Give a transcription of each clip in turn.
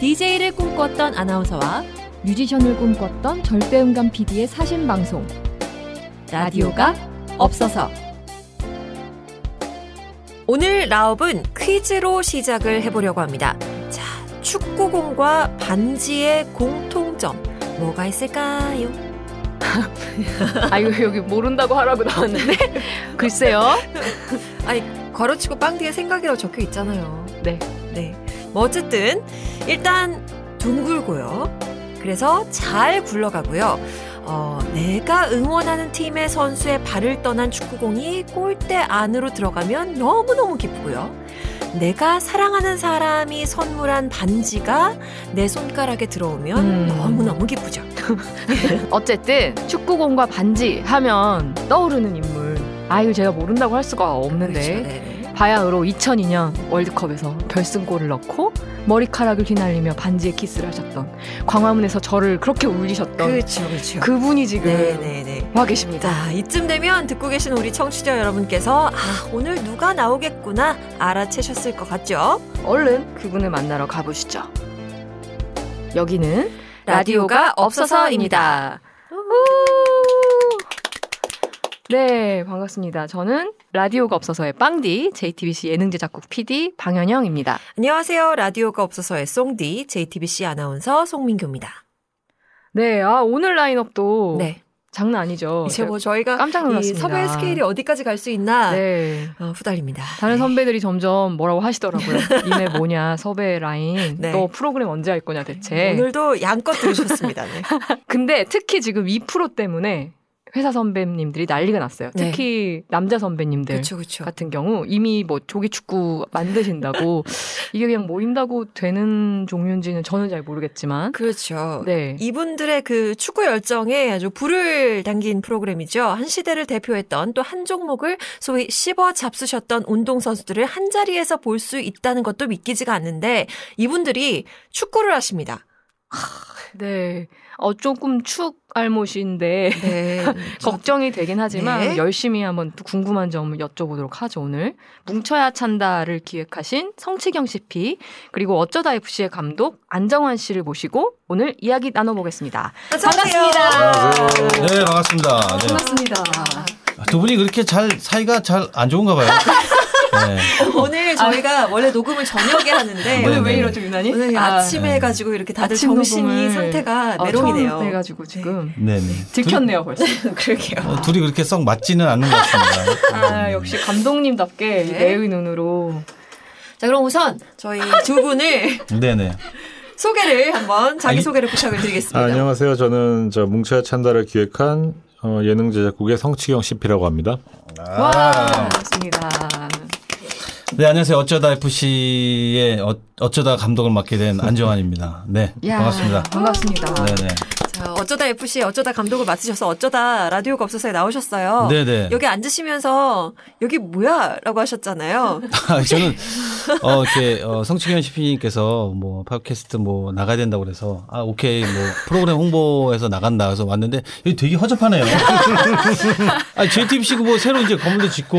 DJ를 꿈꿨던 아나운서와 뮤지션을 꿈꿨던 절대음감 PD의 사신 방송. 라디오가 없어서. 오늘 라업은 퀴즈로 시작을 해보려고 합니다. 자, 축구공과 반지의 공통점 뭐가 있을까요? 아이고 여기 모른다고 하라고 나왔는데 글쎄요. 아니 괄호치고 빵 뒤에 생각이라고 적혀 있잖아요. 네. 네. 뭐 어쨌든 일단 둥글고요. 그래서 잘 굴러가고요. 어, 내가 응원하는 팀의 선수의 발을 떠난 축구공이 골대 안으로 들어가면 너무너무 기쁘고요. 내가 사랑하는 사람이 선물한 반지가 내 손가락에 들어오면 음. 너무너무 기쁘죠. 어쨌든 축구공과 반지 하면 떠오르는 인물. 아이고 제가 모른다고 할 수가 없는데 그렇죠. 바야흐로 2002년 월드컵에서 결승골을 넣고 머리카락을 휘날리며 반지에 키스를 하셨던 광화문에서 저를 그렇게 울리셨던 그렇죠, 그렇죠. 그분이 지금 네네네. 와 계십니다. 자, 이쯤 되면 듣고 계신 우리 청취자 여러분께서 아, 오늘 누가 나오겠구나 알아채셨을 것 같죠? 얼른 그분을 만나러 가보시죠. 여기는 라디오가 없어서입니다. 네, 반갑습니다. 저는 라디오가 없어서의 빵디, JTBC 예능제작국 PD 방현영입니다. 안녕하세요. 라디오가 없어서의 송디, JTBC 아나운서 송민규입니다. 네, 아, 오늘 라인업도 네. 장난 아니죠. 이제 뭐 저희가 깜짝 이 놀랐습니다. 섭외 스케일이 어디까지 갈 수 있나 네. 어, 후달립니다. 다른 네. 선배들이 점점 뭐라고 하시더라고요. 니네 뭐냐, 섭외 라인. 네. 너 프로그램 언제 할 거냐, 대체. 오늘도 양껏 들으셨습니다. 네. 근데 특히 지금 2% 때문에 회사 선배님들이 난리가 났어요. 네. 특히 남자 선배님들. 그렇죠, 그렇죠. 같은 경우 이미 뭐 조기 축구 만드신다고 이게 그냥 모인다고 되는 종류인지는 저는 잘 모르겠지만 그렇죠. 네. 이분들의 그 축구 열정에 아주 불을 당긴 프로그램이죠. 한 시대를 대표했던 또 한 종목을 소위 씹어 잡수셨던 운동 선수들을 한 자리에서 볼 수 있다는 것도 믿기지가 않는데 이분들이 축구를 하십니다. 네. 어 조금 축 알못인데 네. 걱정이 되긴 하지만 네. 열심히 한번 또 궁금한 점을 여쭤보도록 하죠 오늘 뭉쳐야 찬다를 기획하신 성치경 CP 그리고 어쩌다 FC의 감독 안정환 씨를 모시고 오늘 이야기 나눠보겠습니다. 반갑습니다. 네, 반갑습니다. 네. 반갑습니다. 두 분이 그렇게 잘 사이가 잘 안 좋은가 봐요. 네. 오늘 저희가 원래 녹음을 저녁에 하는데 네, 오늘 왜 네. 이러죠 유난히? 오늘 아, 아침에 네. 해가지고 이렇게 다들 정신이 녹음을 상태가 아, 메롱이네요. 처음 해가지고 지금 네, 네. 들켰네요 벌써. 그러게요. 어, 둘이 그렇게 썩 맞지는 않는 것 같습니다. 아 역시 감독님답게 네. 내의 눈으로 자, 그럼 우선 저희 두 분을 네, 네. 소개를 한번 자기 소개를 부탁을 드리겠습니다. 아, 안녕하세요. 저는 저 뭉쳐야 찬다를 기획한 어, 예능 제작국의 성치경 CP라고 합니다. 와 반갑습니다. 네, 안녕하세요. 어쩌다 FC의 어, 어쩌다 감독을 맡게 된 안정환입니다. 네, 야, 반갑습니다. 반갑습니다. 네, 네. 자, 어쩌다 FC, 어쩌다 감독을 맡으셔서 어쩌다 라디오가 없어서 나오셨어요. 네, 네. 여기 앉으시면서 여기 뭐야? 라고 하셨잖아요. 아, 저는 어 이렇게 어, 성치현 CP님께서 뭐 팟캐스트 뭐 나가야 된다고 그래서 아 오케이 뭐 프로그램 홍보에서 나간다 그래서 왔는데 여기 되게 허접하네요. 아 JTBC 뭐 새로 이제 건물도 짓고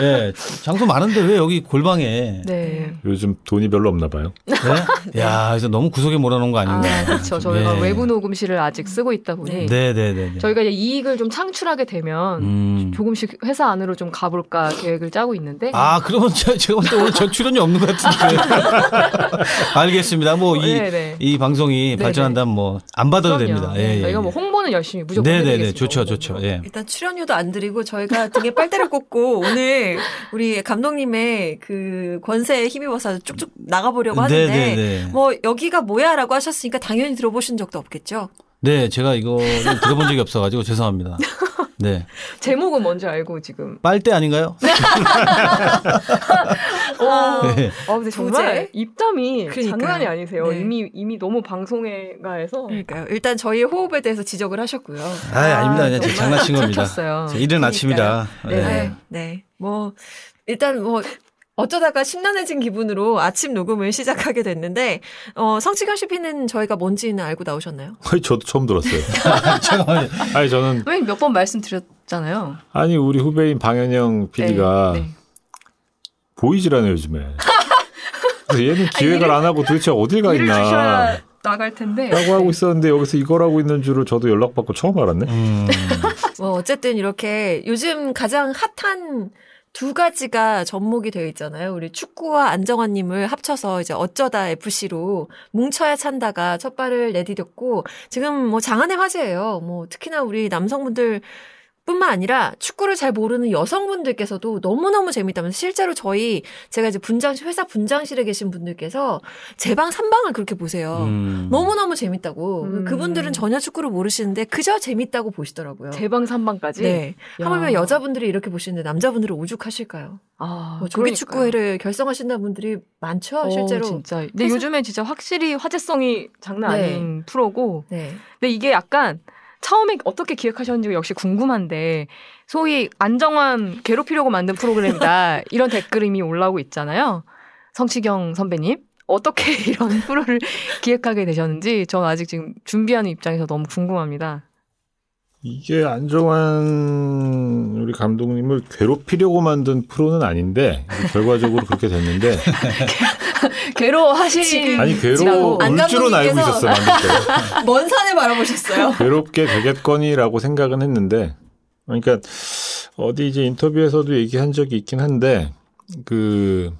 예 장소 많은데 왜 여기 골방에 네. 요즘 돈이 별로 없나 봐요. 네? 야 그래서 너무 구석에 몰아놓은 거 아닌가. 아, 그렇죠. 저희가 예. 외부 녹음실을 아직 쓰고 있다 보니 네네네. 저희가 이제 이익을 좀 창출하게 되면 음. 조금씩 회사 안으로 좀 가볼까 계획을 짜고 있는데 아, 그러면 저, 제가 볼 때 오늘 저 출연이 없는 것 같은데. 알겠습니다. 뭐, 이, 네네. 이 방송이. 발전한다면 뭐, 안 받아도 그럼요. 됩니다. 예, 예. 저희가 뭐 홍보는 열심히 무조건 네네네. 좋죠, 좋죠. 예. 일단 출연료도 안 드리고 저희가 등에 빨대를 꽂고 오늘 우리 감독님의 그 권세에 힘입어서 쭉쭉 나가보려고 하는데 네네네. 뭐 여기가 뭐야? 라고 하셨으니까 당연히 들어보신 적도 없겠죠? 네, 제가 이거를 들어본 적이 없어가지고 죄송합니다. 네. 제목은 뭔지 알고 지금. 빨대 아닌가요? 와. 네. 아 근데 정말? 입담이 그러니까요. 장난이 아니세요. 네. 이미 이미 너무 방송에 가해서 그러니까요. 일단 저희의 호흡에 대해서 지적을 하셨고요. 아, 아닙니다. 그냥 제가 장난친 겁니다. 이른 아침이라. 네. 예. 네. 네. 뭐, 일단 뭐, 어쩌다가 심란해진 기분으로 아침 녹음을 시작하게 됐는데, 어, 성치경 CP는 저희가 뭔지는 알고 나오셨나요? 아니, 저도 처음 들었어요. 잠깐만요. 아니, 저는, 몇 번 말씀드렸잖아요. 아니, 우리 후배인 방현영 PD가 네, 네. 보이질 않아요, 요즘에. 그래서 얘는 기획을 안 하고 도대체 어딜 가 있나. 주셔야 나갈 텐데. 라고 하고 있었는데 여기서 이걸 하고 있는 줄을 저도 연락받고 처음 알았네. 음. 뭐 어쨌든 이렇게 요즘 가장 핫한 두 가지가 접목이 되어 있잖아요. 우리 축구와 안정환님을 합쳐서 이제 어쩌다 FC로 뭉쳐야 찬다가 첫 발을 내디뎠고 지금 뭐 장안의 화제예요. 뭐 특히나 우리 남성분들 뿐만 아니라 축구를 잘 모르는 여성분들께서도 너무너무 재밌다면서 실제로 저희 제가 이제 분장실 회사 분장실에 계신 분들께서 제 방 3방을 그렇게 보세요. 음. 너무너무 재밌다고. 음. 그분들은 전혀 축구를 모르시는데 그저 재밌다고 보시더라고요. 대방 3방까지. 네. 야. 하물며 여자분들이 이렇게 보시는데 남자분들은 오죽하실까요? 아, 뭐 조기. 축구회를 결성하신다는 분들이 많죠, 어, 실제로. 진짜. 근데 그래서- 요즘에 진짜 확실히 화제성이 장난 네. 아닌 프로고. 네. 근데 이게 약간 처음에 어떻게 기획하셨는지 역시 궁금한데 소위 안정환 괴롭히려고 만든 프로그램이다 이런 댓글이 이미 올라오고 있잖아요. 성시경 선배님 어떻게 이런 프로를 기획하게 되셨는지 저 아직 지금 준비하는 입장에서 너무 궁금합니다. 이게 안정환 우리 감독님을 괴롭히려고 만든 프로는 아닌데 결과적으로 그렇게 됐는데 괴로워하시는 아니 괴로울 지금 안 줄은 알고 감독님께서- 있었어 만들 때 먼 산을 바라보셨어요. 괴롭게 되겠거니라고 생각은 했는데 그러니까 어디 이제 인터뷰에서도 얘기한 적이 있긴 한데 그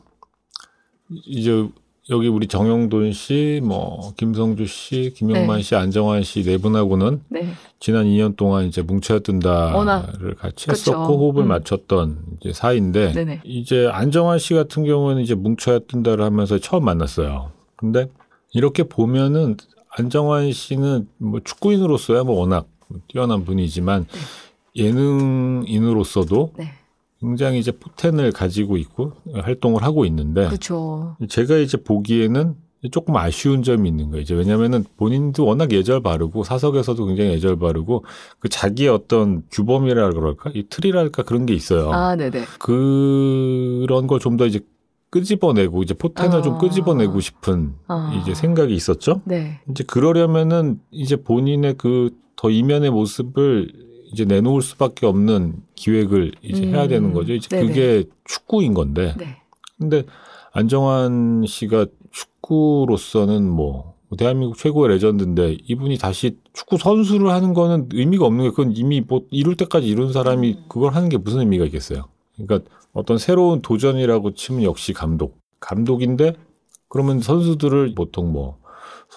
이제 여기 우리 정영돈 씨, 뭐 김성주 씨, 김영만 네. 씨, 안정환 씨 네 분하고는 네. 지난 2년 동안 이제 뭉쳐야 뜬다를 같이 그쵸. 했었고 호흡을 음. 맞췄던 이제 사이인데 네네. 이제 안정환 씨 같은 경우는 이제 뭉쳐야 뜬다를 하면서 처음 만났어요. 근데 이렇게 보면은 안정환 씨는 뭐 축구인으로서야 뭐 워낙 뛰어난 분이지만 예능인으로서도 네. 굉장히 이제 포텐을 가지고 있고 활동을 하고 있는데 그렇죠. 제가 이제 보기에는 조금 아쉬운 점이 있는 거예요. 이제 왜냐면은 본인도 워낙 예절 바르고 사석에서도 굉장히 예절 바르고 그 자기의 어떤 규범이라 그럴까? 이 틀이랄까 그런 게 있어요. 아, 네네. 그런 걸 좀 더 이제 끄집어내고 이제 포텐을 아. 좀 끄집어내고 싶은 아. 이제 생각이 있었죠. 네. 이제 그러려면은 이제 본인의 그 더 이면의 모습을 이제 내놓을 수밖에 없는 기획을 이제 음. 해야 되는 거죠. 이제 네네. 그게 축구인 건데. 네. 근데 안정환 씨가 축구로서는 뭐 대한민국 최고의 레전드인데 이분이 다시 축구 선수를 하는 거는 의미가 없는 게 그건 이미 뭐 이룰 때까지 이룬 사람이 그걸 하는 게 무슨 의미가 있겠어요. 그러니까 어떤 새로운 도전이라고 치면 역시 감독. 감독인데 그러면 선수들을 보통 뭐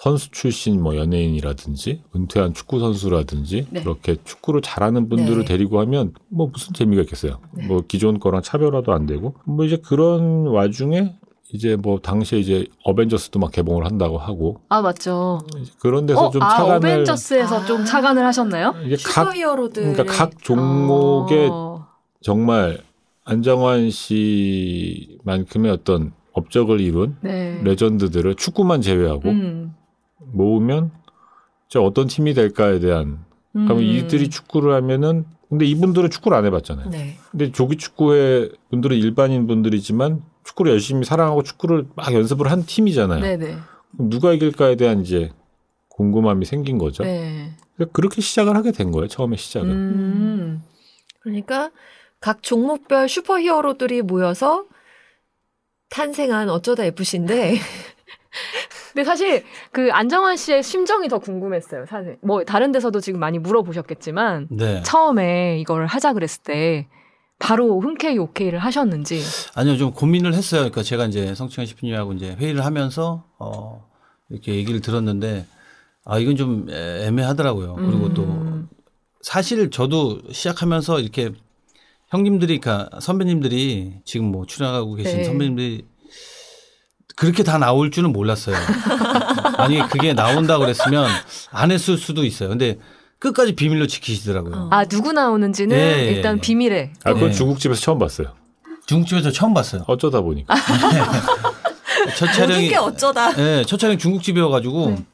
선수 출신 뭐 연예인이라든지 은퇴한 축구 선수라든지 네. 그렇게 축구를 잘하는 분들을 네. 데리고 하면 뭐 무슨 재미가 있겠어요. 네. 뭐 기존 거랑 차별화도 안 되고 뭐 이제 그런 와중에 이제 뭐 당시에 이제 어벤져스도 막 개봉을 한다고 하고 아, 맞죠. 그런 데서 어, 좀 아, 차관을 어벤져스에서 아. 좀 차관을 하셨나요? 이게 각 슈퍼히어로들. 그러니까 각 종목에 어. 정말 안정환 씨만큼의 어떤 업적을 이룬 네. 레전드들을 축구만 제외하고 음. 모으면 저 어떤 팀이 될까에 대한 그러면 음. 이들이 축구를 하면은 근데 이분들은 축구를 안 해봤잖아요. 네. 근데 조기 축구의 분들은 일반인 분들이지만 축구를 열심히 사랑하고 축구를 막 연습을 한 팀이잖아요. 네네. 그럼 누가 이길까에 대한 이제 궁금함이 생긴 거죠. 네. 그렇게 시작을 하게 된 거예요. 처음에 시작은. 음. 그러니까 각 종목별 슈퍼히어로들이 모여서 탄생한 어쩌다 FC인데 근데 사실 그 안정환 씨의 심정이 더 궁금했어요. 사실 뭐 다른 데서도 지금 많이 물어보셨겠지만 네. 처음에 이걸 하자 그랬을 때 바로 흔쾌히 오케이를 하셨는지. 아니요, 좀 고민을 했어요. 그러니까 제가 이제 성층현 CP님하고 이제 회의를 하면서 어 이렇게 얘기를 들었는데 아 이건 좀 애- 애매하더라고요. 그리고 또 음. 사실 저도 시작하면서 이렇게 형님들이 그러니까 선배님들이 지금 뭐 출연하고 계신 네. 선배님들이 그렇게 다 나올 줄은 몰랐어요. 만약에 그게 나온다 그랬으면 안 했을 수도 있어요. 근데 끝까지 비밀로 지키시더라고요. 어. 아 누구 나오는지는 예, 예, 일단 예. 비밀에. 아, 그건 네. 중국집에서 처음 봤어요. 중국집에서 처음 봤어요. 어쩌다 보니까. 첫 모든 촬영이 게 어쩌다. 네, 첫 촬영 중국집이어가지고 네.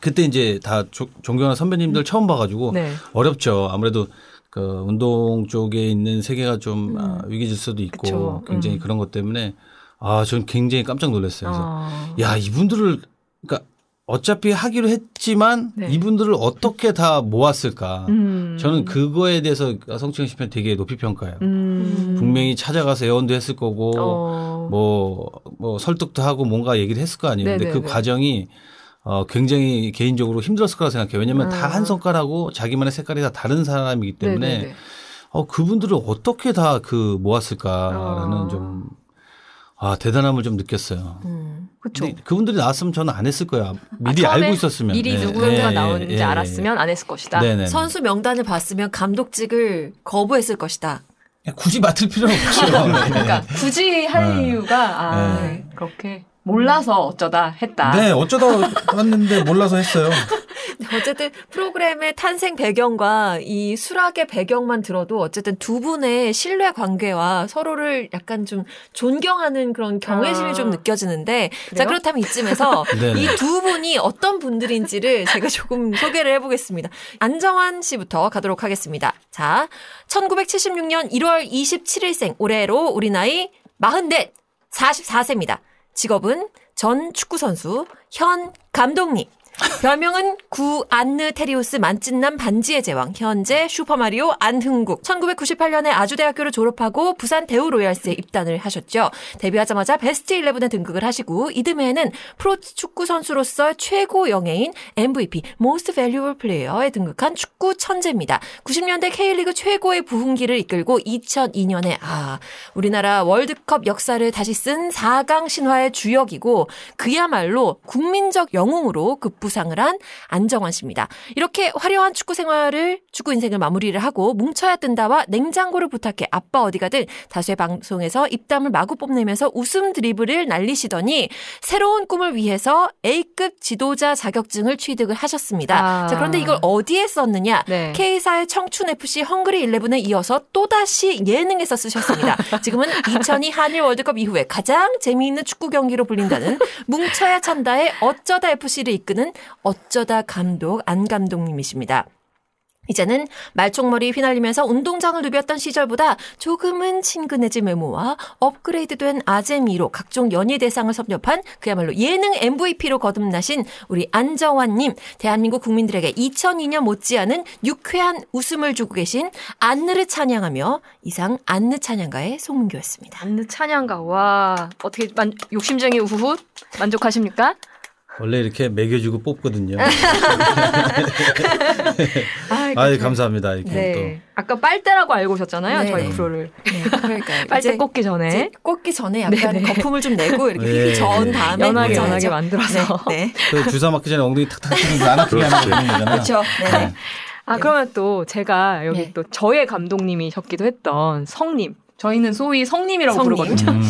그때 이제 다 조- 존경하는 선배님들 처음 봐가지고 네. 어렵죠. 아무래도 그 운동 쪽에 있는 세계가 좀 음. 아, 위기 질서도 있고 그쵸. 굉장히 음. 그런 것 때문에 아, 전 굉장히 깜짝 놀랐어요. 그래서 아. 야, 이분들을 그러니까 어차피 하기로 했지만 네. 이분들을 어떻게 다 모았을까? 음. 저는 그거에 대해서 성층현 씨편 되게 높이 평가해요. 음. 분명히 찾아가서 애원도 했을 거고 어. 어. 뭐, 뭐 설득도 하고 뭔가 얘기를 했을 거 아니에요. 근데 그 네네네. 과정이 어, 굉장히 개인적으로 힘들었을 거라 생각해요. 왜냐면 다 아. 한 손가락하고 자기만의 색깔이 다 다른 사람이기 때문에 네네네. 어, 그분들을 어떻게 다 그 모았을까라는 아. 좀 아, 대단함을 좀 느꼈어요. 음. 그쵸. 근데 그분들이 나왔으면 저는 안 했을 거야. 미리 아, 알고 있었으면. 미리 예, 누구가 예, 예, 나오는지 예, 예. 알았으면 안 했을 것이다. 네네. 선수 명단을 봤으면 감독직을 거부했을 것이다. 굳이 맡을 필요는 없죠. 그러니까 굳이 할 네. 이유가 아, 네. 그렇게 몰라서 어쩌다 했다. 네, 어쩌다 왔는데 몰라서 했어요. 어쨌든 프로그램의 탄생 배경과 이 수락의 배경만 들어도 어쨌든 두 분의 신뢰 관계와 서로를 약간 좀 존경하는 그런 경외심이 아. 좀 느껴지는데 자 그래요? 그렇다면 이쯤에서 네네. 이두 분이 어떤 분들인지를 제가 조금 소개를 해보겠습니다. 안정환 씨부터 가도록 하겠습니다. 자, 1976년 1월 27일생 올해로 우리 나이 44, 44세입니다. 직업은 전 축구선수, 현 감독님. 별명은 구 안느 테리우스 만찢남 반지의 제왕 현재 슈퍼마리오 안흥국 1998년에 아주대학교를 졸업하고 부산 대우로얄스에 입단을 하셨죠. 데뷔하자마자 베스트 11에 등극을 하시고 이듬해에는 프로 축구 선수로서 최고 영예인 MVP Most Valuable Player에 등극한 축구 천재입니다. 90년대 K리그 최고의 부흥기를 이끌고 2002년에 아 우리나라 월드컵 역사를 다시 쓴 4강 신화의 주역이고 그야말로 국민적 영웅으로 급부 상을 한 안정환 씨입니다. 이렇게 화려한 축구 생활을 축구 인생을 마무리를 하고 뭉쳐야 뜬다와 냉장고를 부탁해 아빠 어디 가든 다수의 방송에서 입담을 마구 뽐내면서 웃음 드리블을 날리시더니 새로운 꿈을 위해서 A급 지도자 자격증을 취득을 하셨습니다. 아. 자, 그런데 이걸 어디에 썼느냐? 네. K사의 청춘 FC 헝그리 11에 이어서 또다시 예능에서 쓰셨습니다. 지금은 2002 한일 월드컵 이후에 가장 재미있는 축구 경기로 불린다는 뭉쳐야 찬다의 어쩌다 FC를 이끄는 어쩌다 감독 안 감독님이십니다. 이제는 말총머리 휘날리면서 운동장을 누볐던 시절보다 조금은 친근해진 외모와 업그레이드된 아재미로 각종 연예 대상을 섭렵한 그야말로 예능 MVP로 거듭나신 우리 안정환님, 대한민국 국민들에게 2002년 못지않은 유쾌한 웃음을 주고 계신 안느를 찬양하며 이상 안느 찬양가의 송문교였습니다. 안느 찬양가 와 어떻게 만, 욕심쟁이 우후 만족하십니까? 원래 이렇게 매겨주고 뽑거든요. 아, 아, 감사합니다. 이렇게 네. 아까 빨대라고 알고 오셨잖아요. 네. 저희 프로를 네, 그러니까요. 빨대 꽂기 전에 꽂기 전에 약간 네네. 거품을 좀 내고 이렇게 네. 저은 다음에 연하게 꽂아야죠. 연하게 만들어서. 네, 네. 또. 그 주사 맞기 전에 엉덩이 탁탁 치는 거안 아프게 하는. 그런 거잖아요. 그렇죠. 네. 아 네. 그러면 또 제가 여기 네. 또 저의 감독님이셨기도 했던 성님. 저희는 소위 성님이라고 성님. 부르거든요. 음.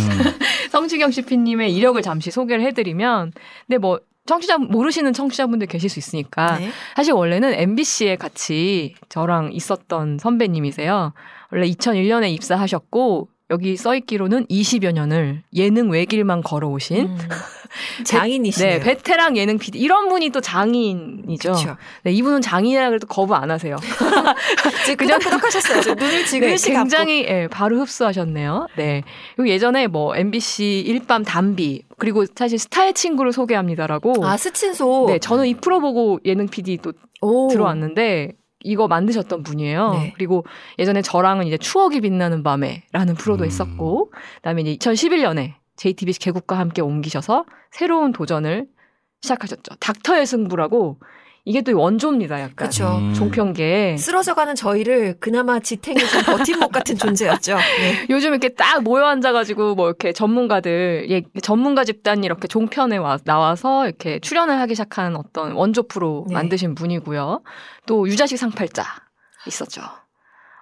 성시경 CP님의 이력을 잠시 소개를 해드리면, 근데 뭐 청취자 모르시는 청취자분들 계실 수 있으니까 네. 사실 원래는 MBC에 같이 저랑 있었던 선배님이세요. 원래 2001년에 입사하셨고 여기 써 있기로는 20여 년을 예능 외길만 걸어오신 음. 장인이시네요. 네, 베테랑 예능 PD 이런 분이 또 장인이죠. 네, 이분은 장인이라 그래도 거부 안 하세요. 지금 끄덕끄덕하셨어요. 저 눈을 지금 네, 일찍 감고. 굉장히 예, 바로 흡수하셨네요. 네. 그리고 예전에 뭐 MBC 일밤 담비 그리고 사실 스타의 친구를 소개합니다라고 아 스친소. 네, 저는 이 프로 보고 예능 PD도 오. 들어왔는데 이거 만드셨던 분이에요. 네. 그리고 예전에 저랑은 이제 추억이 빛나는 밤에라는 프로도 음. 했었고 그다음에 이제 2011년에 JTBC 개국과 함께 옮기셔서 새로운 도전을 시작하셨죠. 닥터의 승부라고 이게 또 원조입니다. 약간 그렇죠. 음. 종편계 쓰러져가는 저희를 그나마 지탱해 준 버팀목 같은 존재였죠. 네. 요즘 이렇게 딱 모여 앉아가지고 뭐 이렇게 전문가들, 예, 전문가 집단이 이렇게 종편에 와, 나와서 이렇게 출연을 하기 시작한 어떤 원조 프로 네. 만드신 분이고요. 또 유자식 상팔자 있었죠.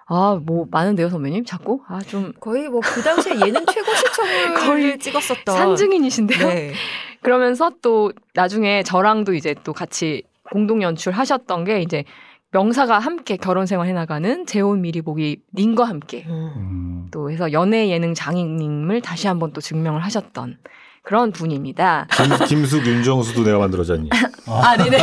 아, 뭐 많은데요, 선배님? 자꾸? 아, 좀 거의 뭐 그 당시에 예능 최고 시청을 거의 찍었었던. 산증인이신데요. 네. 그러면서 또 나중에 저랑도 이제 또 같이 공동 연출하셨던 게 이제 명사가 함께 결혼 생활 해나가는 재혼 미리 보기 님과 함께 음. 음. 또 해서 연예 예능 장인님을 다시 한번 또 증명을 하셨던 그런 분입니다. 김, 김숙, 윤정수도 내가 만들어졌니? 아, 네네.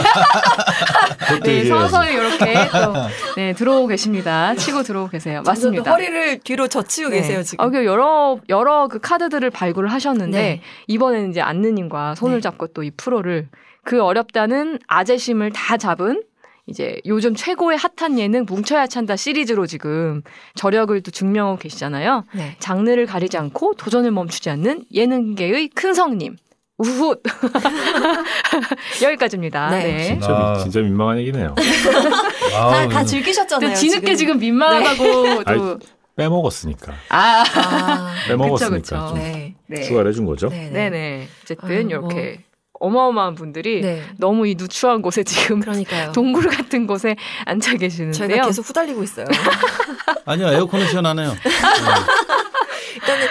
네. 서서히 이렇게 또, 네, 들어오고 계십니다. 치고 들어오고 계세요. 맞습니다. 허리를 뒤로 젖히고 네. 계세요 지금. 아, 그 여러, 여러 그 카드들을 발굴을 하셨는데, 네. 이번에는 이제 안느님과 손을 네. 잡고 또 이 프로를 그 어렵다는 아재심을 다 잡은 이제 요즘 최고의 핫한 예능 뭉쳐야 찬다 시리즈로 지금 저력을 또 증명하고 계시잖아요. 네. 장르를 가리지 않고 도전을 멈추지 않는 예능계의 큰 성님. 우훗. 여기까지입니다. 네. 네. 진짜, 아. 민- 진짜 민망한 얘기네요. 다, 다 즐기셨잖아요. 또 뒤늦게 지금 민망하다고 아니, 또. 빼먹었으니까. 아. 아, 빼먹었으니까 그쵸, 그쵸. 좀 네. 네. 추가를 해준 거죠. 네. 네. 네네. 어쨌든 아유, 이렇게 어마어마한 분들이 네. 너무 이 누추한 곳에 지금 그러니까요. 동굴 같은 곳에 앉아 계시는데요. 저희가 계속 후달리고 있어요. 아니요 에어컨은 시원하네요. 네. 일단은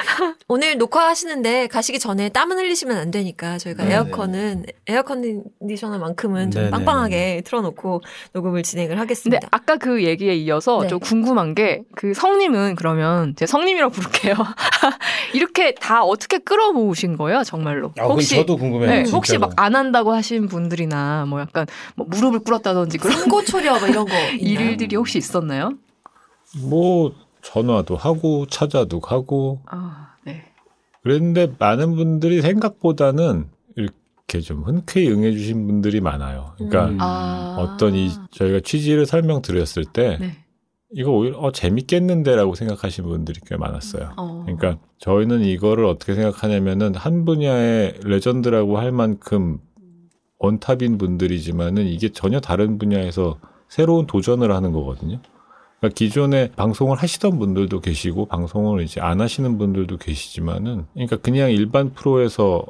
오늘 녹화하시는데 가시기 전에 땀은 흘리시면 안 되니까 저희가 네, 에어컨은 에어 컨디셔너만큼은 좀 네, 네. 빵빵하게 틀어놓고 녹음을 진행을 근데 하겠습니다. 아까 그 얘기에 이어서 네. 좀 궁금한 게 그 성님은 그러면 제 성님이라고 부를게요. 이렇게 다 어떻게 끌어모으신 거예요, 정말로? 아, 그건 저도 궁금해요. 네. 혹시 막 안 한다고 하신 분들이나 뭐 약간 뭐 무릎을 꿇었다든지 그런 상고초려 뭐 이런 거 있나요? 일들이 혹시 있었나요? 뭐 전화도 하고 찾아도 가고 아, 네. 그랬는데 많은 분들이 생각보다는 이렇게 좀 흔쾌히 응해주신 분들이 많아요. 그러니까 음. 아. 어떤 이 저희가 취지를 설명드렸을 때 네. 이거 오히려 어, 재밌겠는데라고 생각하시는 분들이 꽤 많았어요. 어. 그러니까 저희는 이거를 어떻게 생각하냐면은 한 분야의 레전드라고 할 만큼 원탑인 분들이지만은 이게 전혀 다른 분야에서 새로운 도전을 하는 거거든요. 그러니까 기존에 방송을 하시던 분들도 계시고 방송을 이제 안 하시는 분들도 계시지만은 그러니까 그냥 일반 프로에서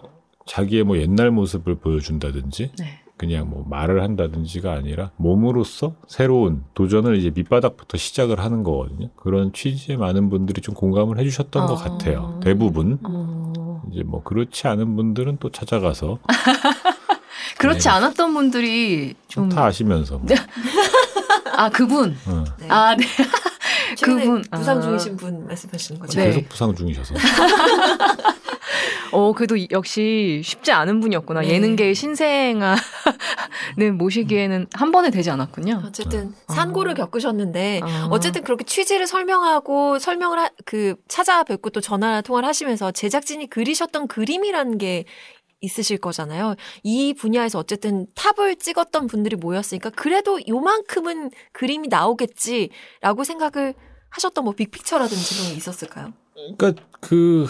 자기의 뭐 옛날 모습을 보여준다든지 네. 그냥 뭐 말을 한다든지가 아니라 몸으로써 새로운 도전을 이제 밑바닥부터 시작을 하는 거거든요. 그런 취지에 많은 분들이 좀 공감을 해주셨던 것 어. 같아요. 대부분. 어. 이제 뭐 그렇지 않은 분들은 또 찾아가서 그렇지 네. 않았던 분들이 좀 다 아시면서 뭐. 아, 그분. 어. 네. 아, 네. 최근에 그분, 부상 아. 중이신 분 말씀하시는 거죠? 네. 계속 부상 중이셔서 어, 그래도 이- 역시 쉽지 않은 분이었구나. 네. 예능계의 신생아는 모시기에는 한 번에 되지 않았군요. 어쨌든 어. 산고를 겪으셨는데 어. 어쨌든 그렇게 취지를 설명하고 설명을 하, 그 찾아뵙고 또 전화 통화를 하시면서 제작진이 그리셨던 그림이라는 게 있으실 거잖아요. 이 분야에서 어쨌든 탑을 찍었던 분들이 모였으니까 그래도 요만큼은 그림이 나오겠지라고 생각을 하셨던 뭐 big picture라든지 그런 게 있었을까요? 그러니까 그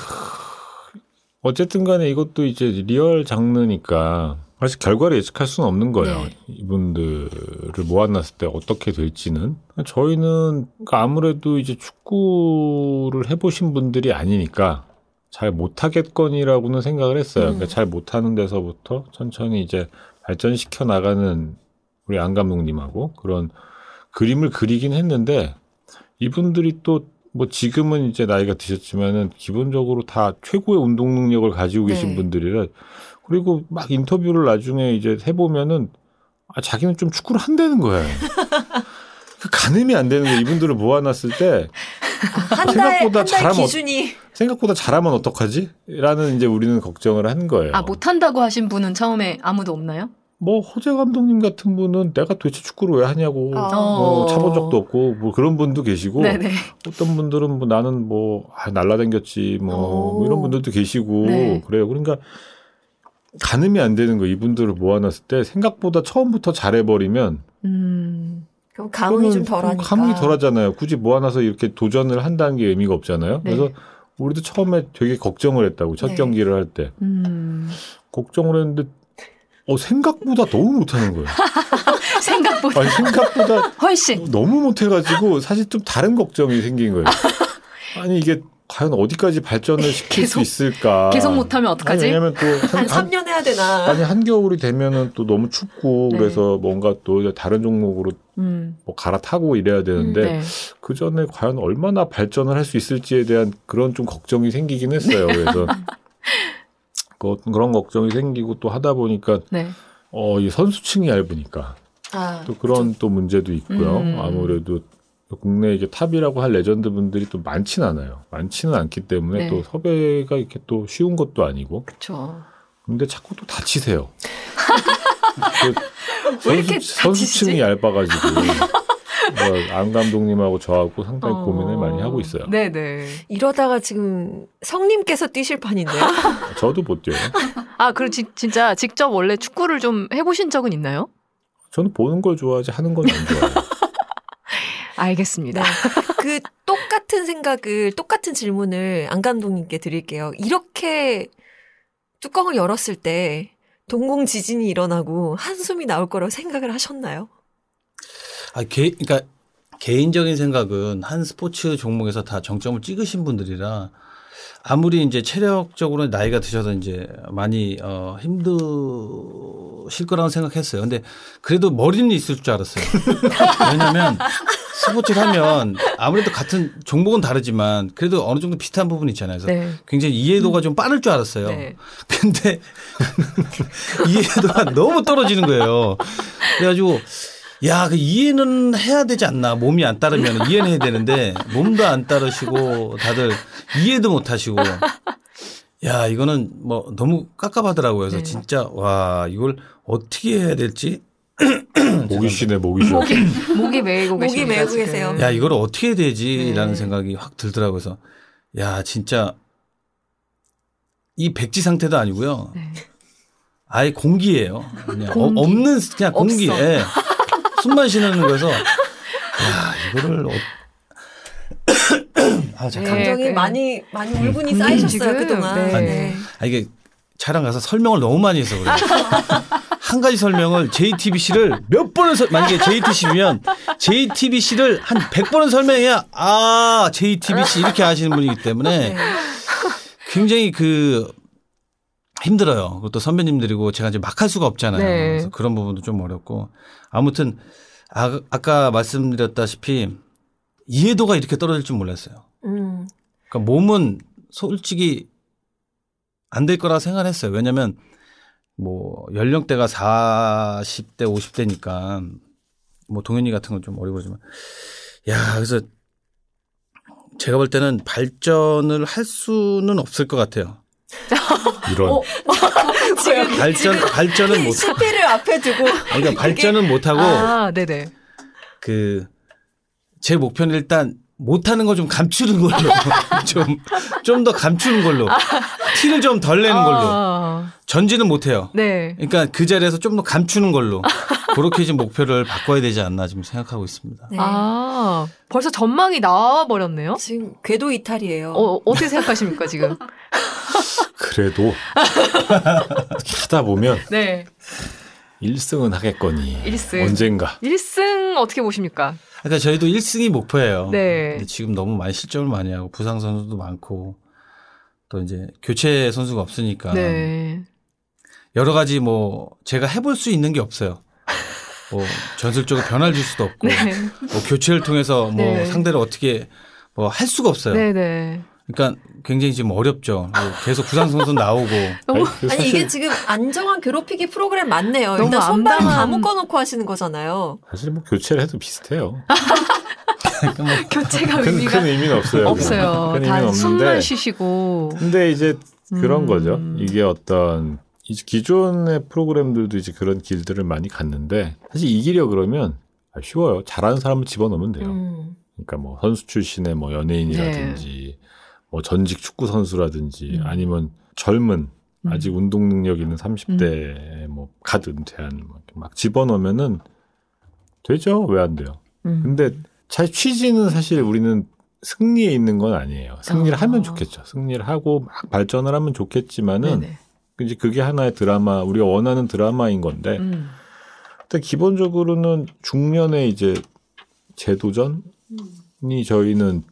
어쨌든 간에 이것도 이제 리얼 장르니까 사실 결과를 예측할 수는 없는 거예요. 네. 이분들을 모아놨을 때 어떻게 될지는 저희는 그러니까 아무래도 이제 축구를 해보신 분들이 아니니까 잘 못하겠거니라고는 생각을 했어요. 음. 그러니까 잘 못하는 데서부터 천천히 이제 발전시켜 나가는 우리 안 감독님하고 그런 그림을 그리긴 했는데 이분들이 또 뭐 지금은 이제 나이가 드셨지만은 기본적으로 다 최고의 운동 능력을 가지고 계신 네. 분들이라 그리고 막 인터뷰를 나중에 이제 해보면은 아, 자기는 좀 축구를 한다는 거예요. 그 가늠이 안 되는 거예요. 이분들을 모아놨을 때 한 달, 생각보다 한 달 잘하면 기준이 생각보다 잘하면 어떡하지? 라는 이제 우리는 걱정을 한 거예요. 아, 못한다고 하신 분은 처음에 아무도 없나요? 뭐 허재 감독님 같은 분은 내가 도대체 축구를 왜 하냐고 아. 뭐 차본 적도 없고 뭐 그런 분도 계시고 네네. 어떤 분들은 뭐 나는 뭐 아, 날라다녔지 뭐, 오. 뭐 이런 분들도 계시고 네. 그래요. 그러니까 가늠이 안 되는 거 이분들을 모아놨을 때 생각보다 처음부터 잘해버리면 음. 그럼 감흥이 좀 덜하니까. 감흥이 덜하잖아요. 굳이 모아놔서 이렇게 도전을 한다는 게 의미가 없잖아요. 네. 그래서 우리도 처음에 되게 걱정을 했다고 첫 네. 경기를 할 때 음. 걱정을 했는데 어 생각보다 너무 못하는 거예요. 생각보다 아니 생각보다 훨씬. 너무 못해가지고 사실 좀 다른 걱정이 생긴 거예요. 아니 이게 과연 어디까지 발전을 시킬 계속- 수 있을까? 계속 못하면 어떡하지? 아니, 왜냐면 또한 한, 3년 해야 되나. 아니 한겨울이 되면은 또 너무 춥고 네. 그래서 뭔가 또 다른 종목으로 음. 뭐 갈아타고 이래야 되는데 네. 그 전에 과연 얼마나 발전을 할 수 있을지에 대한 그런 좀 걱정이 생기긴 했어요. 그래서 그, 그런 걱정이 생기고 또 하다 보니까 네. 어, 이 선수층이 얇으니까 아, 또 그런 또 문제도 있고요. 음. 아무래도 국내 이제 탑이라고 할 레전드 분들이 또 많진 않아요. 많지는 않기 때문에 네. 또 섭외가 이렇게 또 쉬운 것도 아니고. 그렇죠. 근데 자꾸 또 다치세요. 그왜 이렇게 선수, 선수층이 얇아가지고 뭐, 안 감독님하고 저하고 상당히 어. 고민을 많이 하고 있어요. 네네. 이러다가 지금 성님께서 뛰실 판인데요. 저도 못 뛰어요. 아, 그리고 지- 진짜 직접 원래 축구를 좀 해보신 적은 있나요? 저는 보는 걸 좋아하지 하는 건 안 좋아해요. 알겠습니다. 네. 그 똑같은 생각을 똑같은 질문을 안 감독님께 드릴게요. 이렇게 뚜껑을 열었을 때 동공 지진이 일어나고 한숨이 나올 거라고 생각을 하셨나요? 아, 개, 그러니까 개인적인 생각은 한 스포츠 종목에서 다 정점을 찍으신 분들이라 아무리 이제 체력적으로 나이가 드셔서 이제 많이 어 힘드실 거라고 생각했어요. 근데 그래도 머리는 있을 줄 알았어요. 왜냐하면 스포츠를 하면 아무래도 같은 종목은 다르지만 그래도 어느 정도 비슷한 부분이 있잖아요. 그래서 네. 굉장히 이해도가 좀 빠를 줄 알았어요. 네. 근데 이해도가 너무 떨어지는 거예요. 그래가지고 야, 그 이해는 해야 되지 않나. 몸이 안 따르면 이해는 해야 되는데 몸도 안 따르시고 다들 이해도 못 하시고 야, 이거는 뭐 너무 깝깝하더라고요. 그래서 네. 진짜 와, 이걸 어떻게 해야 될지 목이 쉬네, 목이 쉬어. 목이 메이고 목이. 메고. 계세요. 야, 이걸 어떻게 해야 되지라는 네. 생각이 확 들더라고요. 그래서 야, 진짜 이 백지 상태도 아니고요. 네. 아예 공기예요. 그냥 공기. 어, 없는 그냥 공기. 없어. 예. 숨만 쉬는 거여서 야, 이거를 어... 아. 네, 감정이 그- 많이 많이 울분이 음, 쌓이셨어요 그동안. 네. 네. 아, 이게 촬영 가서 설명을 너무 많이 해서 그래요. 한 가지 설명을 JTBC를 몇 번을 설- 만약에 JTBC면 JTBC를 한 100번은 설명해야 아, JTBC 이렇게 하시는 분이기 때문에 네. 굉장히 그 힘들어요. 그것도 선배님들이고 제가 이제 막 할 수가 없잖아요. 네. 그래서 그런 부분도 좀 어렵고 아무튼 아, 아까 말씀드렸다시피 이해도가 이렇게 떨어질 줄 몰랐어요. 음. 그러니까 몸은 솔직히 안 될 거라 생각했어요. 왜냐하면 뭐 연령대가 40대, 50대니까 뭐 동현이 같은 건 좀 어리고 그러지만 야 그래서 제가 볼 때는 발전을 할 수는 없을 것 같아요. 이런. 어, 지금 발전 발전은 못. 실패를 앞에 두고 아니, 그러니까 발전은 못 하고 아, 네네. 그 제 목표는 일단 못하는 거 좀 감추는 걸로 좀 좀 더 감추는 걸로 티를 좀 덜 내는 걸로 아, 전지는 못해요. 네. 그러니까 그 자리에서 좀 더 감추는 걸로 그렇게 지금 목표를 바꿔야 되지 않나 지금 생각하고 있습니다. 네. 아, 벌써 전망이 나와 버렸네요. 지금 궤도 이탈이에요. 어, 어떻게 생각하십니까, 지금? 그래도 하다 보면 네. 1승은 하겠거니. 일승. 언젠가. 1승 어떻게 보십니까? 그러니까 저희도 1승이 목표예요. 네. 지금 너무 많이 실점을 많이 하고 부상 선수도 많고 또 이제 교체 선수가 없으니까 네. 여러 가지 뭐 제가 해볼 수 있는 게 없어요. 뭐 전술적으로 변화를 줄 수도 없고 네. 뭐 교체를 통해서 뭐 네. 상대를 어떻게 뭐 할 수가 없어요. 네, 네. 그러니까 굉장히 지금 어렵죠. 뭐 계속 부상 선수 나오고 너무 그 아니 이게 지금 안정한 괴롭히기 프로그램 맞네요. 너무 일단 손발 다 묶어놓고 하시는 거잖아요. 사실 뭐 교체를 해도 비슷해요. 교체가 큰, 의미가 큰 의미는 없어요. 없어요. 큰다 의미는 숨만 없는데. 쉬시고. 근데 이제 그런 음. 거죠. 이게 어떤 이제 기존의 프로그램들도 이제 그런 길들을 많이 갔는데 사실 이기려 그러면 아, 쉬워요. 잘하는 사람을 집어넣으면 돼요. 음. 그러니까 뭐 선수 출신의 뭐 연예인이라든지 뭐 전직 축구 선수라든지 음. 아니면 젊은 음. 아직 운동 능력 있는 30대 뭐갓 은퇴한 뭐막 집어넣으면은 되죠. 왜 안 돼요? 음. 근데 자 취지는 사실 우리는 승리에 있는 건 아니에요. 승리를 어. 하면 좋겠죠. 승리를 하고 막 발전을 하면 좋겠지만은 네네. 이제 그게 하나의 드라마 우리가 원하는 드라마인 건데 음. 일단 기본적으로는 중년의 이제 재도전이 저희는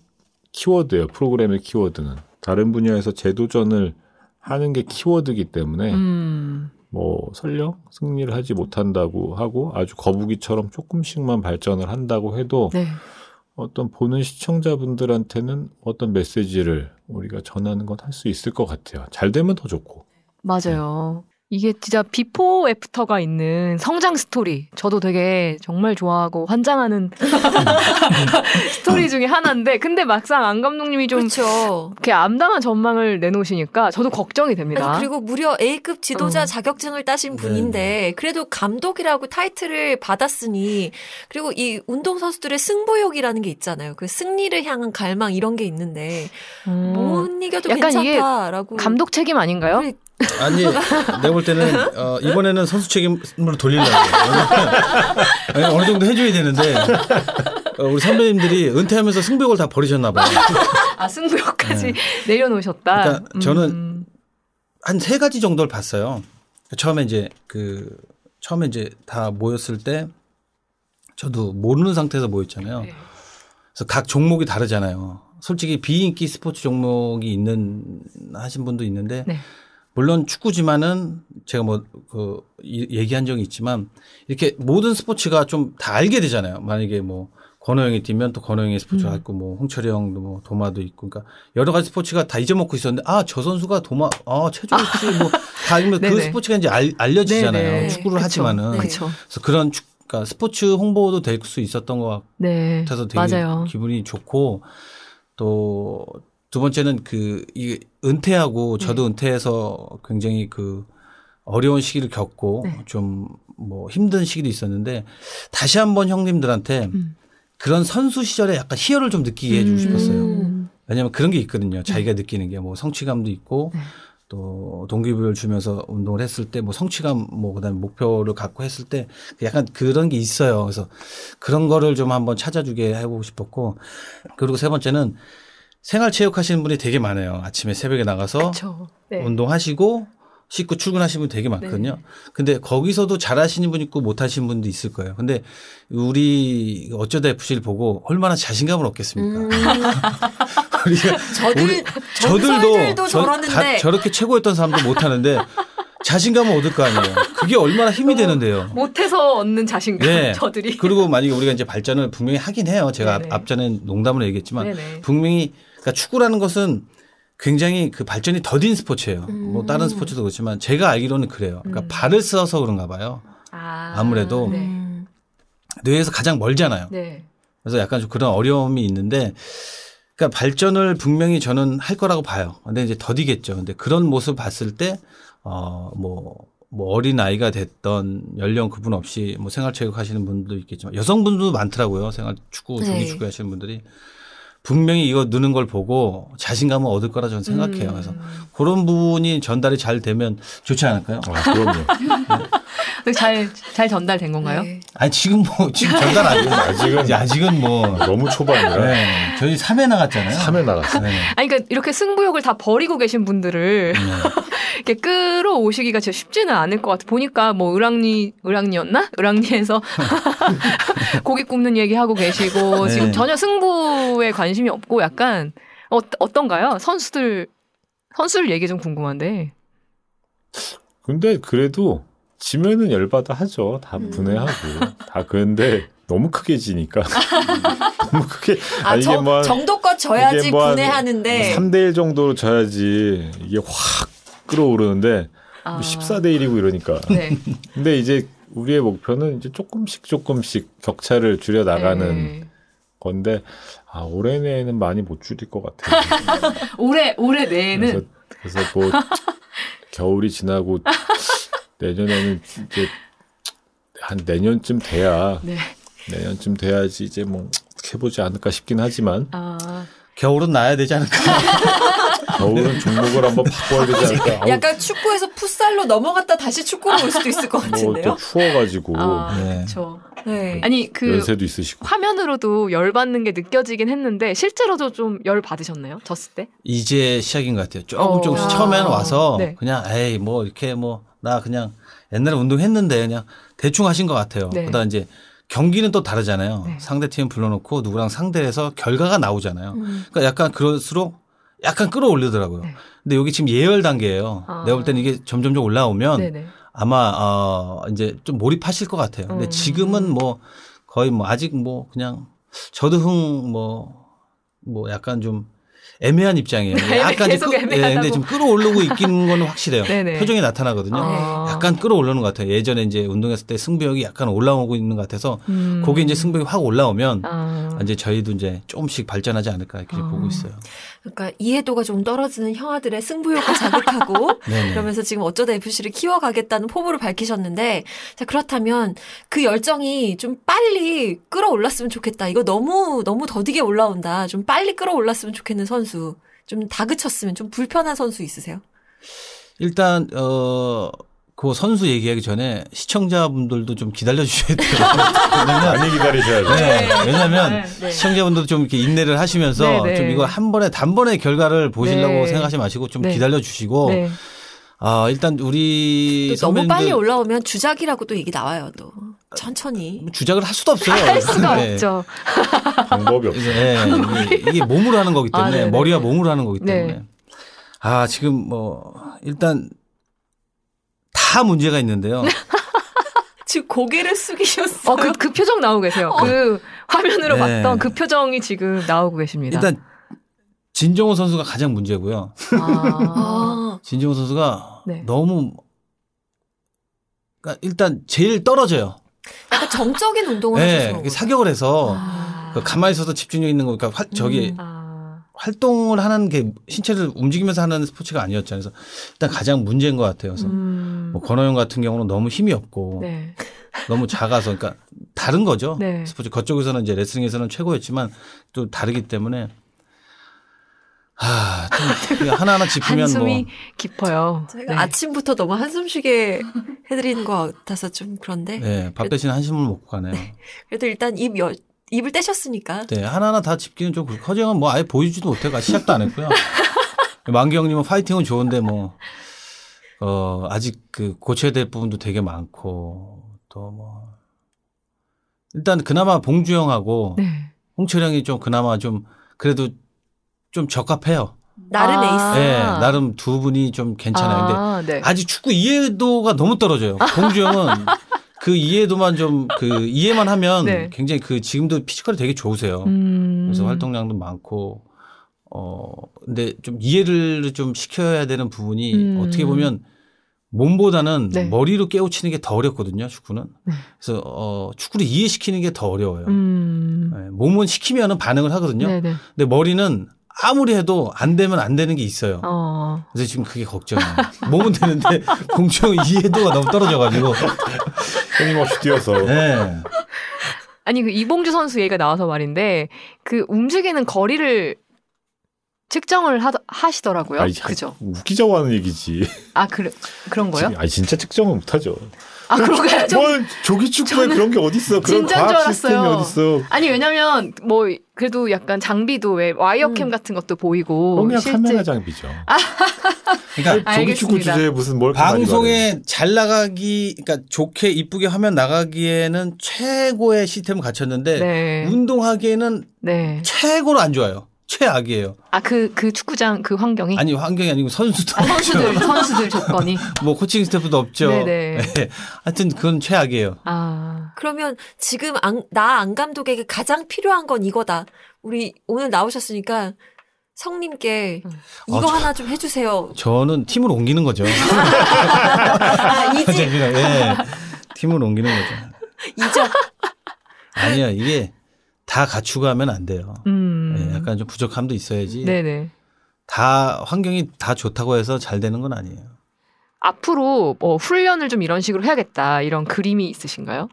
키워드예요. 프로그램의 키워드는 다른 분야에서 재도전을 하는 게 키워드이기 때문에 음. 뭐 설령 승리를 하지 못한다고 하고 아주 거북이처럼 조금씩만 발전을 한다고 해도 네. 어떤 보는 시청자분들한테는 어떤 메시지를 우리가 전하는 건 할 수 있을 것 같아요. 잘 되면 더 좋고. 맞아요. 이게 진짜 비포 애프터가 있는 성장 스토리. 저도 되게 정말 좋아하고 환장하는 스토리 중에 하나인데, 근데 막상 안 감독님이 좀 그렇죠. 이렇게 암담한 전망을 내놓으시니까 저도 걱정이 됩니다. 아니, 그리고 무려 A급 지도자 어. 자격증을 따신 네. 분인데 그래도 감독이라고 타이틀을 받았으니 그리고 이 운동 선수들의 승부욕이라는 게 있잖아요. 그 승리를 향한 갈망 이런 게 있는데 음. 못 이겨도 약간 이게 괜찮다라고 감독 책임 아닌가요? 그래, 아니, 내가 볼 때는 어, 이번에는 선수 책임으로 돌리려고. 어느 정도 해줘야 되는데 어, 우리 선배님들이 은퇴하면서 승부욕을 다 버리셨나 봐요. 아 승부욕까지 내려놓으셨다. 그러니까 저는 음. 한세 가지 정도를 봤어요. 처음에 이제 그 처음에 이제 다 모였을 때 저도 모르는 상태에서 모였잖아요. 네. 그래서 각 종목이 다르잖아요. 솔직히 비인기 스포츠 종목이 있는 하신 분도 있는데 네. 물론 축구지만은 제가 뭐 그 얘기한 적이 있지만 이렇게 모든 스포츠가 좀 다 알게 되잖아요. 만약에 뭐 권호영이 뛰면 또 권호영의 스포츠가 음. 있고 뭐 홍철이 형도 뭐 도마도 있고 그러니까 여러 가지 스포츠가 다 잊어먹고 있었는데 아 저 선수가 도마 아 최종 씨 뭐다 알면 그. 스포츠가 이제 알, 알려지잖아요. 네네. 축구를 그쵸. 하지만은 네. 그렇죠. 그래서 그런 축 그러니까 스포츠 홍보도 될 수 있었던 것 네. 같아서 되게 맞아요. 기분이 좋고 또 두 번째는 그 이 은퇴하고 저도 네. 은퇴해서 굉장히 그 어려운 시기를 겪고 네. 좀뭐 힘든 시기도 있었는데 다시 한번 형님들한테 음. 그런 선수 시절에 약간 희열을 좀 느끼게 해주고 싶었어요. 음. 왜냐하면 그런 게 있거든요. 자기가 느끼는 게 뭐 성취감도 있고 네. 또 동기부여를 주면서 운동을 했을 때 뭐 성취감 뭐 그다음에 목표를 갖고 했을 때 약간 그런 게 있어요. 그래서 그런 거를 좀 한번 찾아주게 해보고 싶었고 그리고 세 번째는 생활체육 하시는 분이 되게 많아요. 아침에 새벽에 나가서. 네. 운동하시고 씻고 출근하시는 분 되게 많거든요. 네. 근데 거기서도 잘하시는 분 있고 못하시는 분도 있을 거예요. 근데 우리 어쩌다 FC를 보고 얼마나 자신감을 얻겠습니까? 음, 우리가 저들 우리- 전설들도 저- 다 저렇게 최고였던 사람도 못하는데 자신감을 얻을 거 아니에요. 그게 얼마나 힘이 되는데요. 못해서 얻는 자신감. 네. 저들이. 그리고 만약에 우리가 이제 발전을 분명히 하긴 해요. 제가 네네. 앞, 앞전에 농담으로 얘기했지만 네네. 분명히 그러니까 축구라는 것은 굉장히 그 발전이 더딘 스포츠예요. 음. 뭐 다른 스포츠도 그렇지만 제가 알기로는 그래요. 그러니까 음. 발을 써서 그런가 봐요. 아, 아무래도 네. 음. 뇌에서 가장 멀잖아요. 네. 그래서 약간 좀 그런 어려움이 있는데 그러니까 발전을 분명히 저는 할 거라고 봐요. 근데 이제 더디겠죠. 근데 그런 모습 봤을 때 어, 뭐, 뭐 어린 아이가 됐던 연령 구분 없이 뭐 생활체육 하시는 분도 있겠지만 여성분도 많더라고요. 생활 축구, 네. 조기 축구 하시는 분들이 분명히 이거 느는 걸 보고 자신감을 얻을 거라 저는 생각해요. 음. 그래서 그런 부분이 전달이 잘 되면 좋지 않을까요? 아, 그럼요. 잘, 잘 전달된 건가요? 네. 아니 지금 뭐 지금 전달 안 돼요. 아직은 아직은 뭐 너무 초반이라 네, 저희 3회 나갔잖아요. 3회 나갔어요. 네. 아니, 그러니까 이렇게 승부욕을 다 버리고 계신 분들을 네. 이렇게 끌어오시기가 진짜 쉽지는 않을 것 같아. 보니까 뭐 을랑리, 을랑리였나? 을랑리에서 고기 굽는 얘기하고 계시고 네. 지금 전혀 승부에 관심이 없고 약간 어, 어떤가요? 선수들, 선수들 얘기 좀 궁금한데. 근데 그래도 지면은 열받아 하죠. 다 음. 분해하고. 다 그런데 너무 크게 지니까. 너무 크게. 아, 이게 저, 뭐 한- 정도껏 져야지 이게 뭐 한- 분해하는데 3대 1 정도로 져야지 이게 확 끌어오르는데 아. 14대 1이고 이러니까. 네. 근데 이제 우리의 목표는 이제 조금씩 조금씩 격차를 줄여 나가는 네. 건데 아 올해 내에는 많이 못 줄일 것 같아요. 올해, 올해 내에는 그래서, 그래서 뭐 겨울이 지나고 내년에는 이제 한 내년쯤 돼야 네. 내년쯤 돼야지 이제 뭐 해보지 않을까 싶긴 하지만 아, 겨울은 나야 되지 않을까? 겨울은 종목을 한번 바꿔야 되지 않을까. 약간 축구에서 풋살로 넘어갔다 다시 축구로 올 수도 있을 것 같은데요. 뭐또 추워가지고 아, 네. 그렇죠. 네. 아니 그 연세도 있으시고 화면으로도 열 받는 게 느껴지긴 했는데 실제로도 좀 열 받으셨나요? 졌을 때? 이제 시작인 것 같아요. 조금 어. 조금씩 아. 처음에는 와서 네. 그냥 에이 뭐 이렇게 뭐 나 그냥 옛날에 운동했는데 그냥 대충 하신 것 같아요. 네. 그다음 이제 경기는 또 다르잖아요. 네. 상대 팀 불러놓고 누구랑 상대해서 결과가 나오잖아요. 음. 그러니까 약간 그럴수록 약간 끌어올리더라고요. 네. 근데 여기 지금 예열 단계예요. 아. 내가 볼 때는 이게 점점 점 올라오면 네네. 아마 어 이제 좀 몰입하실 것 같아요. 근데 음. 지금은 뭐 거의 뭐 아직 뭐 그냥 저도 흥뭐뭐 약간 좀 애매한 입장이에요. 네, 약간 이제 계속 끄- 애매하다고. 근데 좀 끌어오르고 있긴 건 확실해요. 네네. 표정이 나타나거든요. 아. 약간 끌어오르는 것 같아요. 예전에 이제 운동했을 때 승부욕이 약간 올라오고 있는 것 같아서 음. 그게 이제 승부욕이 확 올라오면 아. 이제 저희도 이제 조금씩 발전하지 않을까 이렇게 아. 보고 있어요. 그러니까 이해도가 좀 떨어지는 형아들의 승부욕을 자극하고. 그러면서 지금 어쩌다 FC를 키워가겠다는 포부를 밝히셨는데 자 그렇다면 그 열정이 좀 빨리 끌어올랐으면 좋겠다. 이거 너무 너무 더디게 올라온다. 좀 빨리 끌어올랐으면 좋겠는 선수. 좀 다그쳤으면 좀 불편한 선수 있으세요? 일단 어. 그 선수 얘기하기 전에 시청자분들도 좀 기다려 주셔야 돼요. 왜냐면 많이 기다리셔야죠. 네, 왜냐면 네. 시청자분들도 좀 이렇게 인내를 하시면서 네, 네. 좀 이거 한 번에 단번에 결과를 보시려고 네. 생각하지 마시고 좀 네. 기다려 주시고 네. 아 일단 우리 또 너무 선배님들 빨리 올라오면 주작이라고 또 얘기 나와요. 또 천천히. 주작을 할 수도 없어요. 할 수가 네. 없죠. 방법이 없어요. 네, 이게, 이게 몸으로 하는 거기 때문에 아. 머리와 몸으로 하는 거기 네. 때문에 아 지금 뭐 일단 다 문제가 있는데요. 지금 고개를 숙이셨어요. 어, 그, 그 표정 나오고 계세요. 그 화면으로 네. 봤던 그 표정이 지금 나오고 계십니다. 일단 진정호 선수가 가장 문제고요. 아, 아, 진정호 선수가 네. 너무 그러니까 일단 제일 떨어져요. 약간 정적인 운동을 네, 하셔서. 사격을 해서 아. 그 가만히 있어서 집중력 있는 거, 그러니까 활- 저기 음. 아, 활동을 하는 게 신체를 움직이면서 하는 스포츠가 아니었잖아요. 그래서 일단 가장 문제인 것 같아요. 그래서 음. 뭐 권호영 같은 경우는 너무 힘이 없고 네. 너무 작아서 그러니까 다른 거죠. 네. 스포츠 그쪽에서는 이제 레슬링에서는 최고였지만 또 다르기 때문에 아, 좀 하나하나 짚으면 뭐 한숨이 깊어요. 저희가 네. 아침부터 너무 한숨 쉬게 해드리는 것 같아서 좀 그런데. 네, 밥 대신 한심을 먹고 가네요. 그래도 일단 입 여, 입을 떼셨으니까. 네, 하나하나 다 짚기는 좀 그렇고 허정은 뭐 아예 보여주지도 못해가 시작도 안 했고요. 만경님은 파이팅은 좋은데 뭐 어, 아직 그 고쳐야 될 부분도 되게 많고 또 뭐 일단 그나마 봉주영하고 네. 홍철영이 좀 그나마 좀 그래도 좀 적합해요. 나름 아. 에이스. 네, 나름 두 분이 좀 괜찮아요. 근데 아, 네. 아직 축구 이해도가 너무 떨어져요. 봉주영은 그 이해도만 좀 그 이해만 하면 네. 굉장히 그 지금도 피지컬이 되게 좋으세요. 음. 그래서 활동량도 많고 어 근데 좀 이해를 좀 시켜야 되는 부분이 음. 어떻게 보면 몸보다는 네. 머리로 깨우치는 게 더 어렵거든요 축구는 네. 그래서 어 축구를 이해시키는 게 더 어려워요 음. 네, 몸은 시키면은 반응을 하거든요 네네. 근데 머리는 아무리 해도 안 되면 안 되는 게 있어요 어. 그래서 지금 그게 걱정이에요 몸은 되는데 공중 이해도가 너무 떨어져가지고 끊임없이 뛰어서 네. 아니 그 이봉주 선수 얘기가 나와서 말인데 그 움직이는 거리를 측정을 하, 하시더라고요. 아니, 그죠? 웃기자고 하는 얘기지. 아 그래 그런 거요? 아니 진짜 측정은 못하죠. 아 그런가요? 좀- 뭐 조기 축구에 그런 게 어디 있어? 그런 과학 시스템이 있어? 아니 왜냐면 뭐 그래도 약간 장비도 왜 와이어캠 음. 같은 것도 보이고 그냥 실제 카메라 장비죠. 그러니까 조기 축구. 주제에 무슨 뭘. 방송에 잘 나가기, 그러니까 좋게 이쁘게 화면 나가기에는 최고의 시스템을 갖췄는데 네. 운동하기에는 네. 최고로 안 좋아요. 최악이에요. 아 그 그 축구장 그 환경이 아니 환경이 아니고 선수도 아, 선수들 없죠. 선수들 조건이 뭐 코칭 스태프도 없죠. 네네. 네. 하여튼 그건 최악이에요. 아 그러면 지금 나 안 감독에게 가장 필요한 건 이거다. 우리 오늘 나오셨으니까 성님께 음. 이거 아, 저- 하나 좀 해주세요. 저는 팀을 옮기는 거죠. 아, 이지 그냥, 예. 팀을 옮기는 거죠. 이적. 아니야 이게 다 갖추고 하면 안 돼요. 음. 예, 약간 좀 부족함도 있어야지. 네네. 다 환경이 다 좋다고 해서 잘 되는 건 아니에요. 앞으로 뭐 훈련을 좀 이런 식으로 해야겠다 이런 그림이 있으신가요?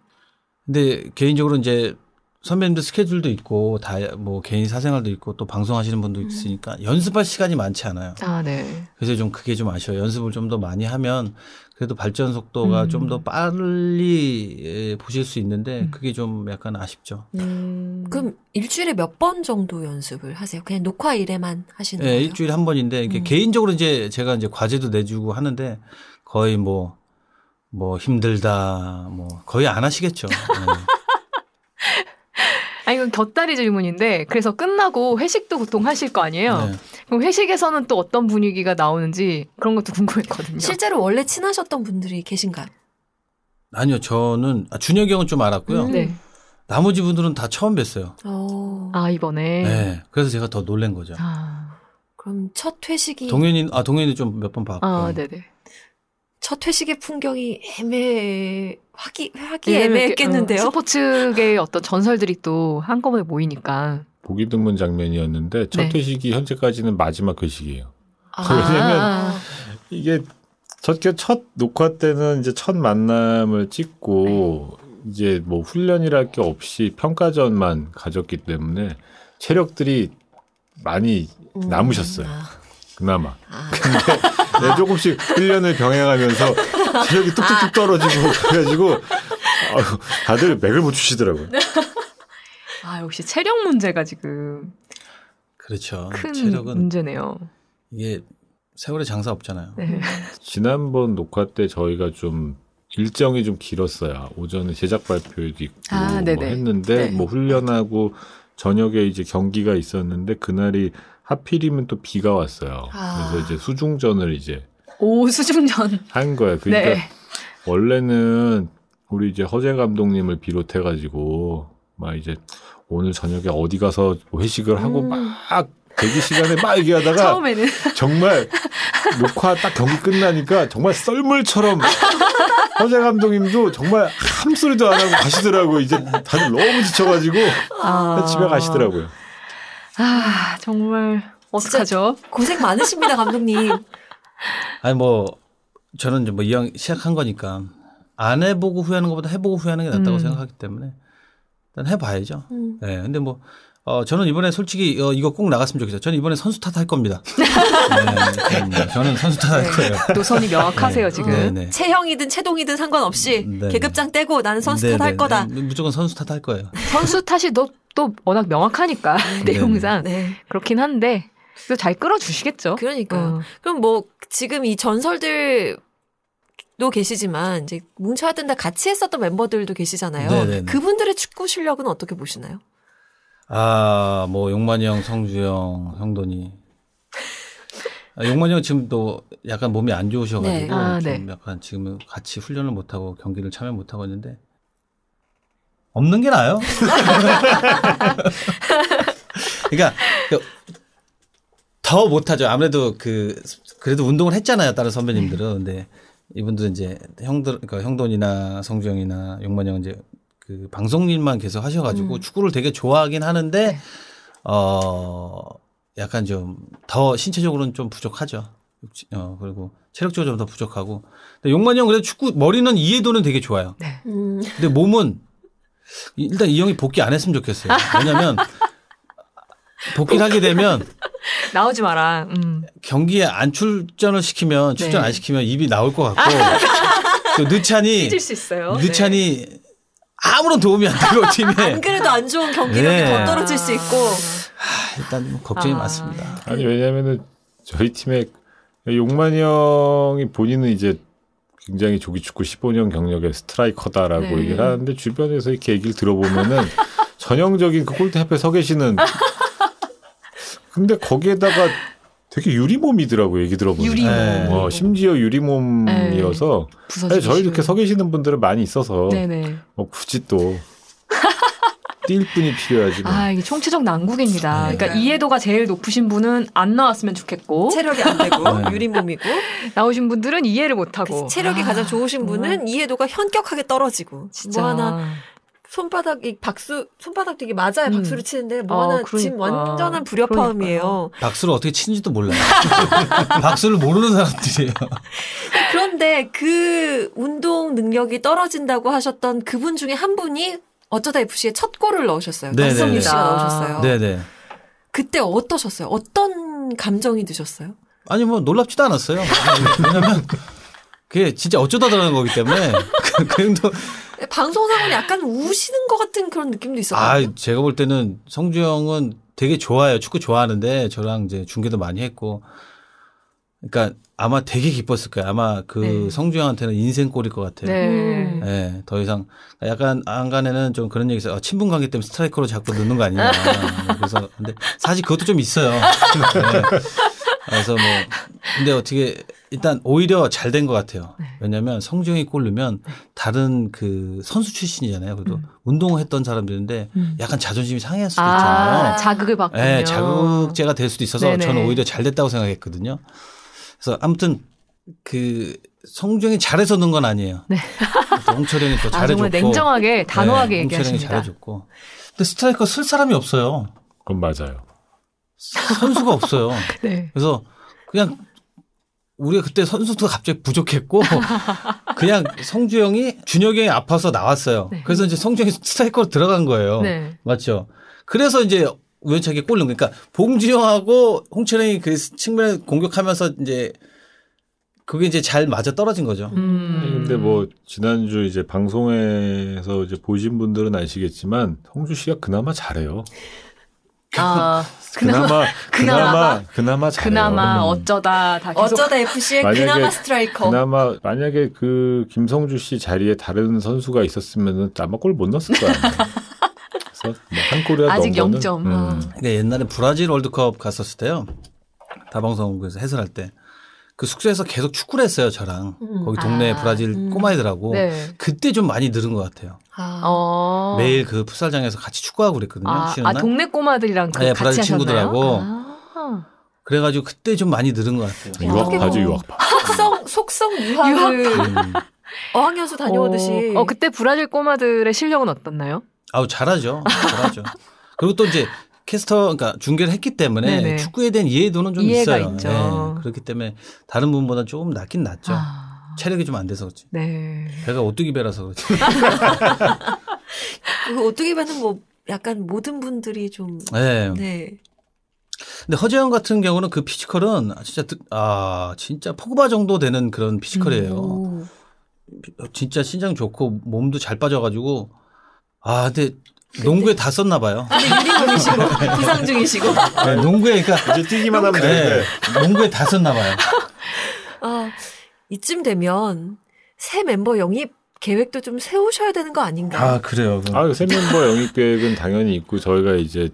근데 개인적으로 이제 선배님들 스케줄도 있고 다 뭐 개인 사생활도 있고 또 방송하시는 분도 있으니까 연습할 시간이 많지 않아요. 아 네. 그래서 좀 그게 좀 아쉬워요. 연습을 좀 더 많이 하면 그래도 발전 속도가 음. 좀더 빨리 예, 보실 수 있는데 음. 그게 좀 약간 아쉽죠. 음. 그럼 일주일에 몇 번 정도 연습을 하세요? 그냥 녹화 일에만 하시는 예, 거예요? 일주일에 한 번인데 이게 음. 개인적으로 이제 제가 이제 과제도 내주고 하는데 거의 뭐, 뭐 힘들다, 뭐 거의 안 하시겠죠. 예. 아 이건 곁다리 질문인데 그래서 끝나고 회식도 보통 하실 거 아니에요? 네. 그럼 회식에서는 또 어떤 분위기가 나오는지 그런 것도 궁금했거든요. 실제로 원래 친하셨던 분들이 계신가요? 아니요, 저는 아, 준혁이 형은 좀 알았고요. 음. 네. 나머지 분들은 다 처음 뵀어요. 어, 아 이번에. 네. 그래서 제가 더 놀란 거죠. 아, 그럼 첫 회식이 동현이, 아, 동현이 좀 몇 번 봤고. 아 네네. 첫 회식의 풍경이 애매 하기 하기 애매했겠는데요. 어, 스포츠계의 어떤 전설들이 또 한꺼번에 모이니까. 보기 드문 장면이었는데 첫 네. 회식이 현재까지는 마지막 회식이에요. 아, 왜냐면 이게 첫, 첫 녹화 때는 이제 첫 만남을 찍고 이제 뭐 훈련이랄 게 없이 평가전만 가졌기 때문에 체력들이 많이 음, 남으셨어요. 아, 그나마. 아. 네, 조금씩 훈련을 병행하면서 체력이 뚝뚝뚝 떨어지고 그래가지고 아유, 다들 맥을 못 추시더라고요. 아, 역시 체력 문제가 지금 그렇죠. 큰 체력은 문제네요. 이게 세월의 장사 없잖아요. 네. 지난번 녹화 때 저희가 좀 일정이 좀 길었어요. 오전에 제작 발표도 있고 아, 뭐 네네. 했는데 네. 뭐 훈련하고 저녁에 이제 경기가 있었는데 그날이 하필이면 또 비가 왔어요. 아. 그래서 이제 수중전을 이제 오, 수중전. 한 거예요. 그러니까 네. 원래는 우리 이제 허재 감독님을 비롯해 가지고 막 이제 오늘 저녁에 어디 가서 뭐 회식을 하고 음. 막 대기 시간에 막 얘기하다가 처음에는. 정말 녹화 딱 경기 끝나니까 정말 썰물처럼 허재 감독님도 정말 한 소리도 안 하고 가시더라고요. 이제 다들 너무 지쳐가지고 아. 집에 가시더라고요. 아, 정말. 어떡하죠? 고생 많으십니다, 감독님. 아니 뭐 저는 이제 뭐 이왕 시작한 거니까 안 해보고 후회하는 것보다 해보고 후회하는 게 낫다고 음. 생각하기 때문에 일단 해봐야죠. 음. 네, 근데 뭐 어, 저는 이번에 솔직히 어, 이거 꼭 나갔으면 좋겠어요. 저는 이번에 선수 탓할 겁니다. 네, 저는, 선수 탓할 거예요. 노선이 명확하세요, 지금. 네, 네. 체형이든 체동이든 상관없이 네. 계급장 떼고 나는 선수 네, 탓할 네, 거다. 네, 무조건 선수 탓할 거예요. 선수 탓이 또, 또 워낙 명확하니까, 내용상. 네. 그렇긴 한데, 또잘 끌어주시겠죠? 그러니까요. 어. 그럼 뭐 지금 이 전설들 도 계시지만 이제 뭉쳐야 된다 같이 했었던 멤버들도 계시잖아요. 네네네. 그분들의 축구 실력은 어떻게 보시나요? 아, 뭐 용만이 형, 성주 형, 형돈이. 아, 용만이 형 지금 또 약간 몸이 안 좋으셔가지고 네. 아, 좀 네. 약간 지금 같이 훈련을 못 하고 경기를 참여 못 하고 있는데 없는 게 나아요. 그러니까 더 못하죠. 아무래도 그 그래도 운동을 했잖아요. 다른 선배님들은. 근데 이분들은 이제 형들 그러니까 형돈이나 성주 형이나 용만이 형 이제 그 방송 일만 계속 하셔가지고 축구를 되게 좋아하긴 하는데 어 약간 좀 더 신체적으로는 좀 부족하죠. 어 그리고 체력적으로 좀 더 부족하고. 근데 용만이 형 그래도 축구 머리는 이해도는 되게 좋아요. 음, 근데 몸은 이- 일단 이 형이 복귀 안 했으면 좋겠어요. 왜냐면 복귀를 하게 되면 나오지 마라. 음. 경기에 안 출전을 시키면 출전 네. 안 시키면 입이 나올 것 같고 또 느찬이 삐질 수 있어요. 느찬이 아무런 도움이 안 되고 팀에 안 그래도 안 좋은 경기력이 네. 더 떨어질 수 있고 아, 일단 뭐 걱정이 아. 많습니다. 아니 왜냐면은 저희 팀에 용만이 형이 본인은 이제 굉장히 조기 축구 15년 경력의 스트라이커다라고 네. 얘기를 하는데 주변에서 이렇게 얘기를 들어보면은 전형적인 그 골대 앞에 서 계시는 근데 거기에다가 되게 유리몸이더라고 얘기 들어보면 유리몸. 네. 어, 심지어 유리몸이어서 부서지고. 저희 이렇게 서 계시는 분들은 많이 있어서 네네. 뭐 굳이 또 뛸 분이 필요하지 뭐. 아, 이게 총체적 난국입니다. 네. 그러니까 이해도가 제일 높으신 분은 안 나왔으면 좋겠고, 체력이 안 되고 네. 유리몸이고 나오신 분들은 이해를 못하고. 그 체력이 아, 가장 좋으신 정말. 분은 이해도가 현격하게 떨어지고 진짜. 뭐 하나 손바닥 이 박수 손바닥 되게 맞아야 음. 박수를 치는데 뭐 어, 하나 그러니까. 지금 완전한 불협화음이에요. 박수를 어떻게 치는지도 몰라요. 박수를 모르는 사람들이에요. 그런데 그 운동 능력이 떨어진다고 하셨던 그분 중에 한 분이 어쩌다 FC에 첫 골을 넣으셨어요. 네네네. 박성유 씨가 넣으셨어요. 네네. 그때 어떠셨어요? 어떤 감정이 드셨어요? 아니 뭐 놀랍지도 않았어요. 왜냐면 그게 진짜 어쩌다 들어간 거기 때문에 그, 그 정도. 방송상은 약간 우시는 것 같은 그런 느낌도 아 있었거든요. 제가 볼 때는 성주 형은 되게 좋아해요. 축구 좋아하는데 저랑 이제 중계도 많이 했고. 그러니까 아마 되게 기뻤을 거예요. 아마 그 네. 성주 형한테는 인생골일 것 같아요. 네. 음. 예, 더 이상 약간 안간에는 좀 그런 얘기 있어요. 어, 친분 관계 때문에 스트라이커로 자꾸 넣는 거 아니냐. 그래서 근데 사실 그것도 좀 있어요. 네. 그래서 뭐 근데 어떻게 일단 오히려 잘 된 것 같아요. 네. 왜냐하면 성주형이 골 넣으면 다른 그 선수 출신이잖아요. 그래도 운동을 했던 사람들인데 음. 약간 자존심이 상할 수도 아, 있잖아요. 자극을 받군요. 예, 자극제가 될 수도 있어서 네네. 저는 오히려 잘 됐다고 생각했거든요. 그래서 아무튼 그 성주형이 잘해서 넣은 건 아니에요. 네. 또 홍철 형이 또 아, 잘해줬고. 정말 냉정하게 단호하게 네, 홍철 형이 얘기하십니다. 잘해줬고. 근데 스트라이커 쓸 사람이 없어요. 그건 맞아요. 선수가 없어요. 네. 그래서 그냥 우리가 그때 선수도 갑자기 부족했고 그냥 성주 형이 준혁이 형이 아파서 나왔어요. 네. 그래서 이제 성주 형이 스트라이커로 들어간 거예요. 네. 맞죠? 그래서 이제 우연찮게 골 넣은 거니까 봉지 형하고 홍철 형이 그 측면에 공격하면서 이제 그게 이제 잘 맞아 떨어진 거죠. 음. 근데 뭐 지난주 이제 방송에서 이제 보신 분들은 아시겠지만 성주 씨가 그나마 잘해요. 아, 그나마 그나마 그나마 그나마 잘해요. 그나마 음. 어쩌다 다 계속 어쩌다 FC의 그나마 스트라이커. 그나마 만약에 그 김성주 씨 자리에 다른 선수가 있었으면은 아마 골 못 넣었을 거야. 그래서 뭐한 골이라도 아직 넣은 거는, 영점. 음. 그러니까 옛날에 브라질 월드컵 갔었을 때요. 다방송국에서 해설할 때 그 숙소에서 계속 축구를 했어요, 저랑. 음. 거기 동네 아, 브라질 음. 꼬마애들하고. 네. 그때 좀 많이 늘은 것 같아요. 아. 어. 매일 그 풋살장에서 같이 축구하고 그랬거든요. 아, 쉬는 아 날. 동네 꼬마들이랑 그 네, 같이 브라질 하셨나요? 친구들하고. 아. 그래가지고 그때 좀 많이 늘은 것 같아요. 유학 파죠 어. 유학 파. 속성 속성 유학을 음. 어학연수 다녀오듯이. 어, 어, 그때 브라질 꼬마들의 실력은 어떻나요? 아우 잘하죠. 잘하죠. 그리고 또 이제 캐스터 그러니까 중계를 했기 때문에 네네. 축구에 대한 이해도는 좀 이해가 있어요. 있죠. 예, 그렇기 때문에 다른 분보다 조금 낫긴 낫죠. 아. 체력이 좀 안 돼서 그렇지. 네. 배가 오뚜기 배라서 그렇지. 그 어떻게 보면 뭐 약간 모든 분들이 좀 네. 네. 근데 허재 형 같은 경우는 그 피지컬은 진짜 드- 아 진짜 포그바 정도 되는 그런 피지컬이에요. 오. 진짜 신장 좋고 몸도 잘 빠져가지고 아 근데 농구에 다 썼나 봐요. 근데 유리몸이시고 부상 중이시고. 네, 농구에 그러니까 이제 뛰기만 하면 네, 되는데. 농구에 다 썼나 봐요. 아 이쯤 되면 새 멤버 영입 계획도 좀 세우셔야 되는 거 아닌가요? 아 그래요. 아, 새 멤버 영입 계획은 당연히 있고 저희가 이제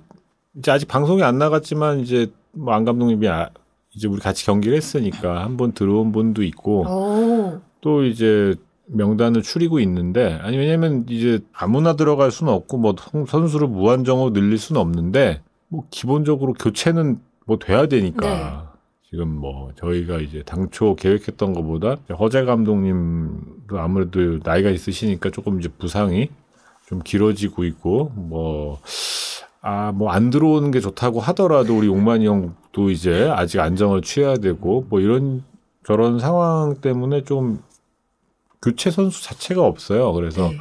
이제 아직 방송이 안 나갔지만 이제 뭐 안 감독님이 아, 이제 우리 같이 경기를 했으니까 한 번 들어온 분도 있고 오. 또 이제 명단을 추리고 있는데 아니 왜냐면 이제 아무나 들어갈 수는 없고 뭐 선- 선수를 무한정으로 늘릴 수는 없는데 뭐 기본적으로 교체는 뭐 돼야 되니까 네. 지금 뭐 저희가 이제 당초 계획했던 것보다 허재 감독님도 아무래도 나이가 있으시니까 조금 이제 부상이 좀 길어지고 있고 뭐 아, 뭐 안 들어오는 게 좋다고 하더라도 우리 용만이 형도 이제 아직 안정을 취해야 되고 뭐 이런 저런 상황 때문에 좀 교체 선수 자체가 없어요. 그래서 네.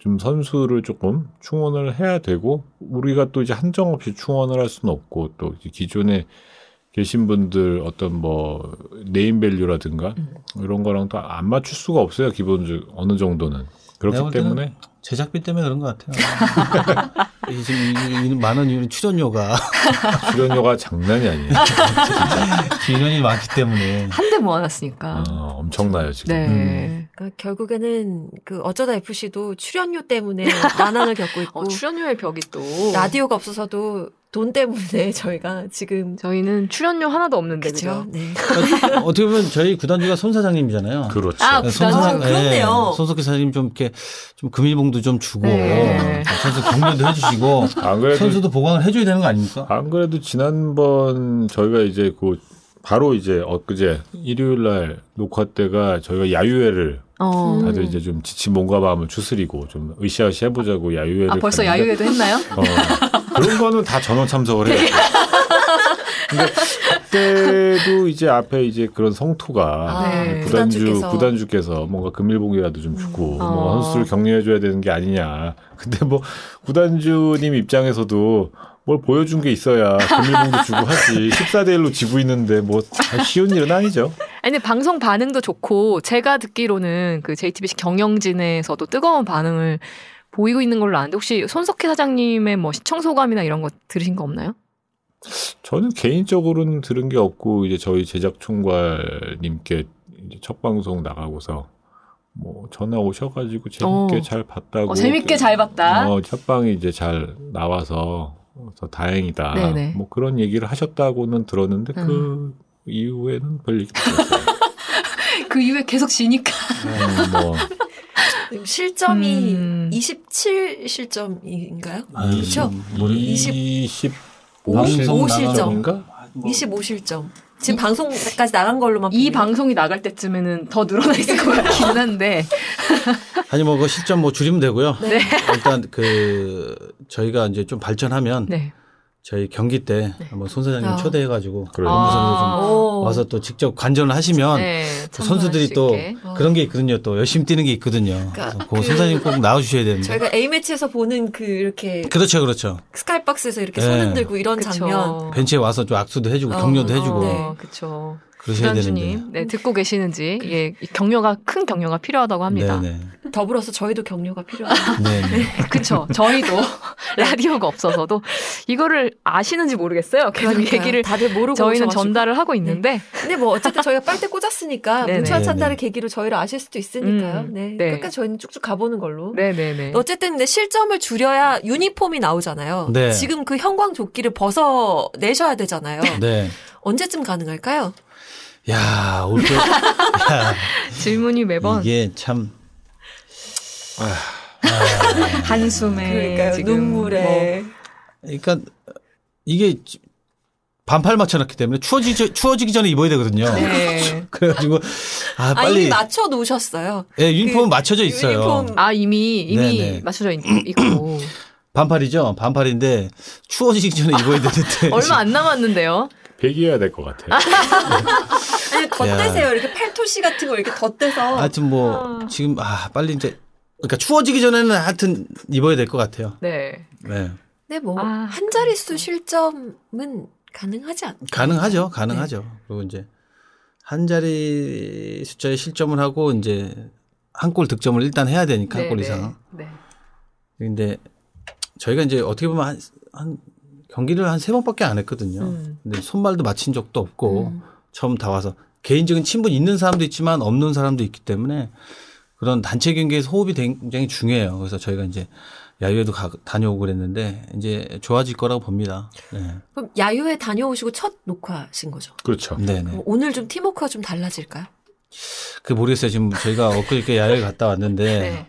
좀 선수를 조금 충원을 해야 되고 우리가 또 이제 한정 없이 충원을 할 수는 없고 또 기존에 계신 분들 어떤 뭐 네임 밸류라든가 음. 이런 거랑 또 안 맞출 수가 없어요. 기본적 어느 정도는 그렇기 때문에 제작비 때문에 그런 것 같아요. 이 지금 이- 이 많은 이유는 출연료가 출연료가 장난이 아니에요. 인원이 많기 때문에 한 대 모아놨으니까. 어, 엄청나요 지금. 네. 음. 그러니까 결국에는 그 어쩌다 FC도 출연료 때문에 난항을 겪고 있고 어, 출연료의 벽이 또. 라디오가 없어서도 돈 때문에 저희가 지금 저희는 출연료 하나도 없는데, 그죠? 그죠? 네. 그러니까 어떻게 보면 저희 구단주가 손 사장님이잖아요. 그렇죠. 아, 손. 사장- 아, 그렇네요. 예, 손석희 사장님 좀 이렇게 좀 금일봉도 좀 주고 네. 선수 격려도 해주시고 안 그래도 선수도 보강을 해줘야 되는 거 아닙니까? 안 그래도 지난번 저희가 이제 그 바로 이제 엊그제 일요일 날 녹화 때가 저희가 야유회를 어. 음. 다들 이제 좀 지친 몸과 마음을 추스리고 좀 으쌰으쌰 해보자고 야유회를 아, 벌써 갔는데 야유회도 했나요? 어, 그런 거는 다 전원 참석을 해요. 근데 그때도 이제 앞에 이제 그런 성토가 아, 네. 구단주 구단주께서. 구단주께서 뭔가 금일봉이라도 좀 주고 음. 뭐 어. 선수를 격려해줘야 되는 게 아니냐. 근데 뭐 구단주님 입장에서도 뭘 보여준 게 있어야 금일봉도 주고 하지. 14대 1로 지고 있는데 뭐 쉬운 일은 아니죠. 아니, 근데 방송 반응도 좋고, 제가 듣기로는 그 JTBC 경영진에서도 뜨거운 반응을 보이고 있는 걸로 아는데, 혹시 손석희 사장님의 뭐 시청 소감이나 이런 거 들으신 거 없나요? 저는 개인적으로는 들은 게 없고 이제 저희 제작 총괄님께 이제 첫 방송 나가고서 뭐 전화 오셔가지고 재밌게 어. 잘 봤다고 어, 재밌게 잘 봤다. 어, 첫방이 이제 잘 나와서 더 다행이다. 네네. 뭐 그런 얘기를 하셨다고는 들었는데 음. 그 이후에는 별 얘기 없었어요. 그 이후에 계속 지니까. 어, 뭐 실점이 음. 27 실점인가요? 아, 그렇죠? 우리 20 방송 5실점. 인가 25 실점. 지금 방송까지 나간 걸로만 이 보면. 방송이 나갈 때쯤에는 더 늘어나 있을 것 같기는 한데. 아니 뭐그 실점 뭐 줄이면 되고요. 네. 일단 그 저희가 이제 좀 발전하면 네. 저희 경기 때 한번 손 사장님 아. 초대해가지고 그래요. 본부장도 좀 오. 와서 또 직접 관전을 하시면 네, 또 선수들이 또 있게. 그런 게 있거든요. 또 열심히 뛰는 게 있거든요. 그러니까 그 그- 손사님 꼭 나와주셔야 되는데. 저희가 A매치에서 보는 그 이렇게 그렇죠, 그렇죠. 스카이박스에서 이렇게 네. 손 흔 들고 이런 그쵸. 장면. 벤치에 와서 좀 악수도 해주고 어, 격려도 어. 해주고 네. 어, 되는데. 부단주님, 네 듣고 계시는지 예이 격려가 큰 격려가 필요하다고 합니다. 네네. 더불어서 저희도 격려가 필요합니다. 네네. 그쵸. 저희도 라디오가 없어서도 이거를 아시는지 모르겠어요. 계속 그러니까요. 얘기를 다들 모르고 저희는. 전달을 하고 있는데 근데 뭐 어쨌든 저희가 빨대 꽂았으니까. 문자 네네. 찬달의 계기로 저희를 아실 수도 있으니까요. 음, 네. 네. 끝까지 저희는 쭉쭉 가보는 걸로. 네네네. 어쨌든 근데 실점을 줄여야 유니폼이 나오잖아요. 네. 지금 그 형광 조끼를 벗어 내셔야 되잖아요. 네. 언제쯤 가능할까요? 야, 올 때. 야, 질문이 매번 이게 참. 한숨에 그러니까요. 눈물에. 그러니까 이게 반팔 맞춰놨기 때문에 추워지기, 추워지기 전에 입어야 되거든요. 뭐, 네. 그래가지고, 아, 아, 빨리. 이미 맞춰 놓으셨어요. 예, 유니폼은 그 맞춰져 있어요. 유니폼 아 이미 이미 네네. 맞춰져 있, 있고 반팔이죠? 반팔인데 추워지기 전에 입어야 되는데. 얼마 안 남았는데요. 배기해야 될 것 같아요. 아니 덧대세요. 이렇게 팔토시 같은 거 이렇게 덧대서. 하여튼 뭐, 지금, 아, 빨리 이제. 그러니까 추워지기 전에는 하여튼 입어야 될 것 같아요. 네. 네. 네, 뭐, 아. 한 자릿수 실점은 가능하지 않 가능하죠. 가능하죠. 그리고 이제 한 자리 숫자의 실점을 하고 이제 한 골 득점을 일단 해야 되니까 한골 네, 이상. 네. 근데 저희가 이제 어떻게 보면 한, 한 경기를 한 세 번밖에 안 했거든요. 음. 근데 손발도 맞힌 적도 없고 음. 처음 다 와서 개인적인 친분 있는 사람도 있지만 없는 사람도 있기 때문에 그런 단체 경기에서 호흡이 굉장히 중요해요. 그래서 저희가 이제 야유회도 가, 다녀오고 그랬는데 이제 좋아질 거라고 봅니다. 네. 그럼 야유회 다녀오시고 첫 녹화신 거죠? 그렇죠. 네네. 그럼 오늘 좀 팀워크가 좀 달라질까요? 그 모르겠어요. 지금 저희가 엊그저께 야외 갔다 왔는데 네.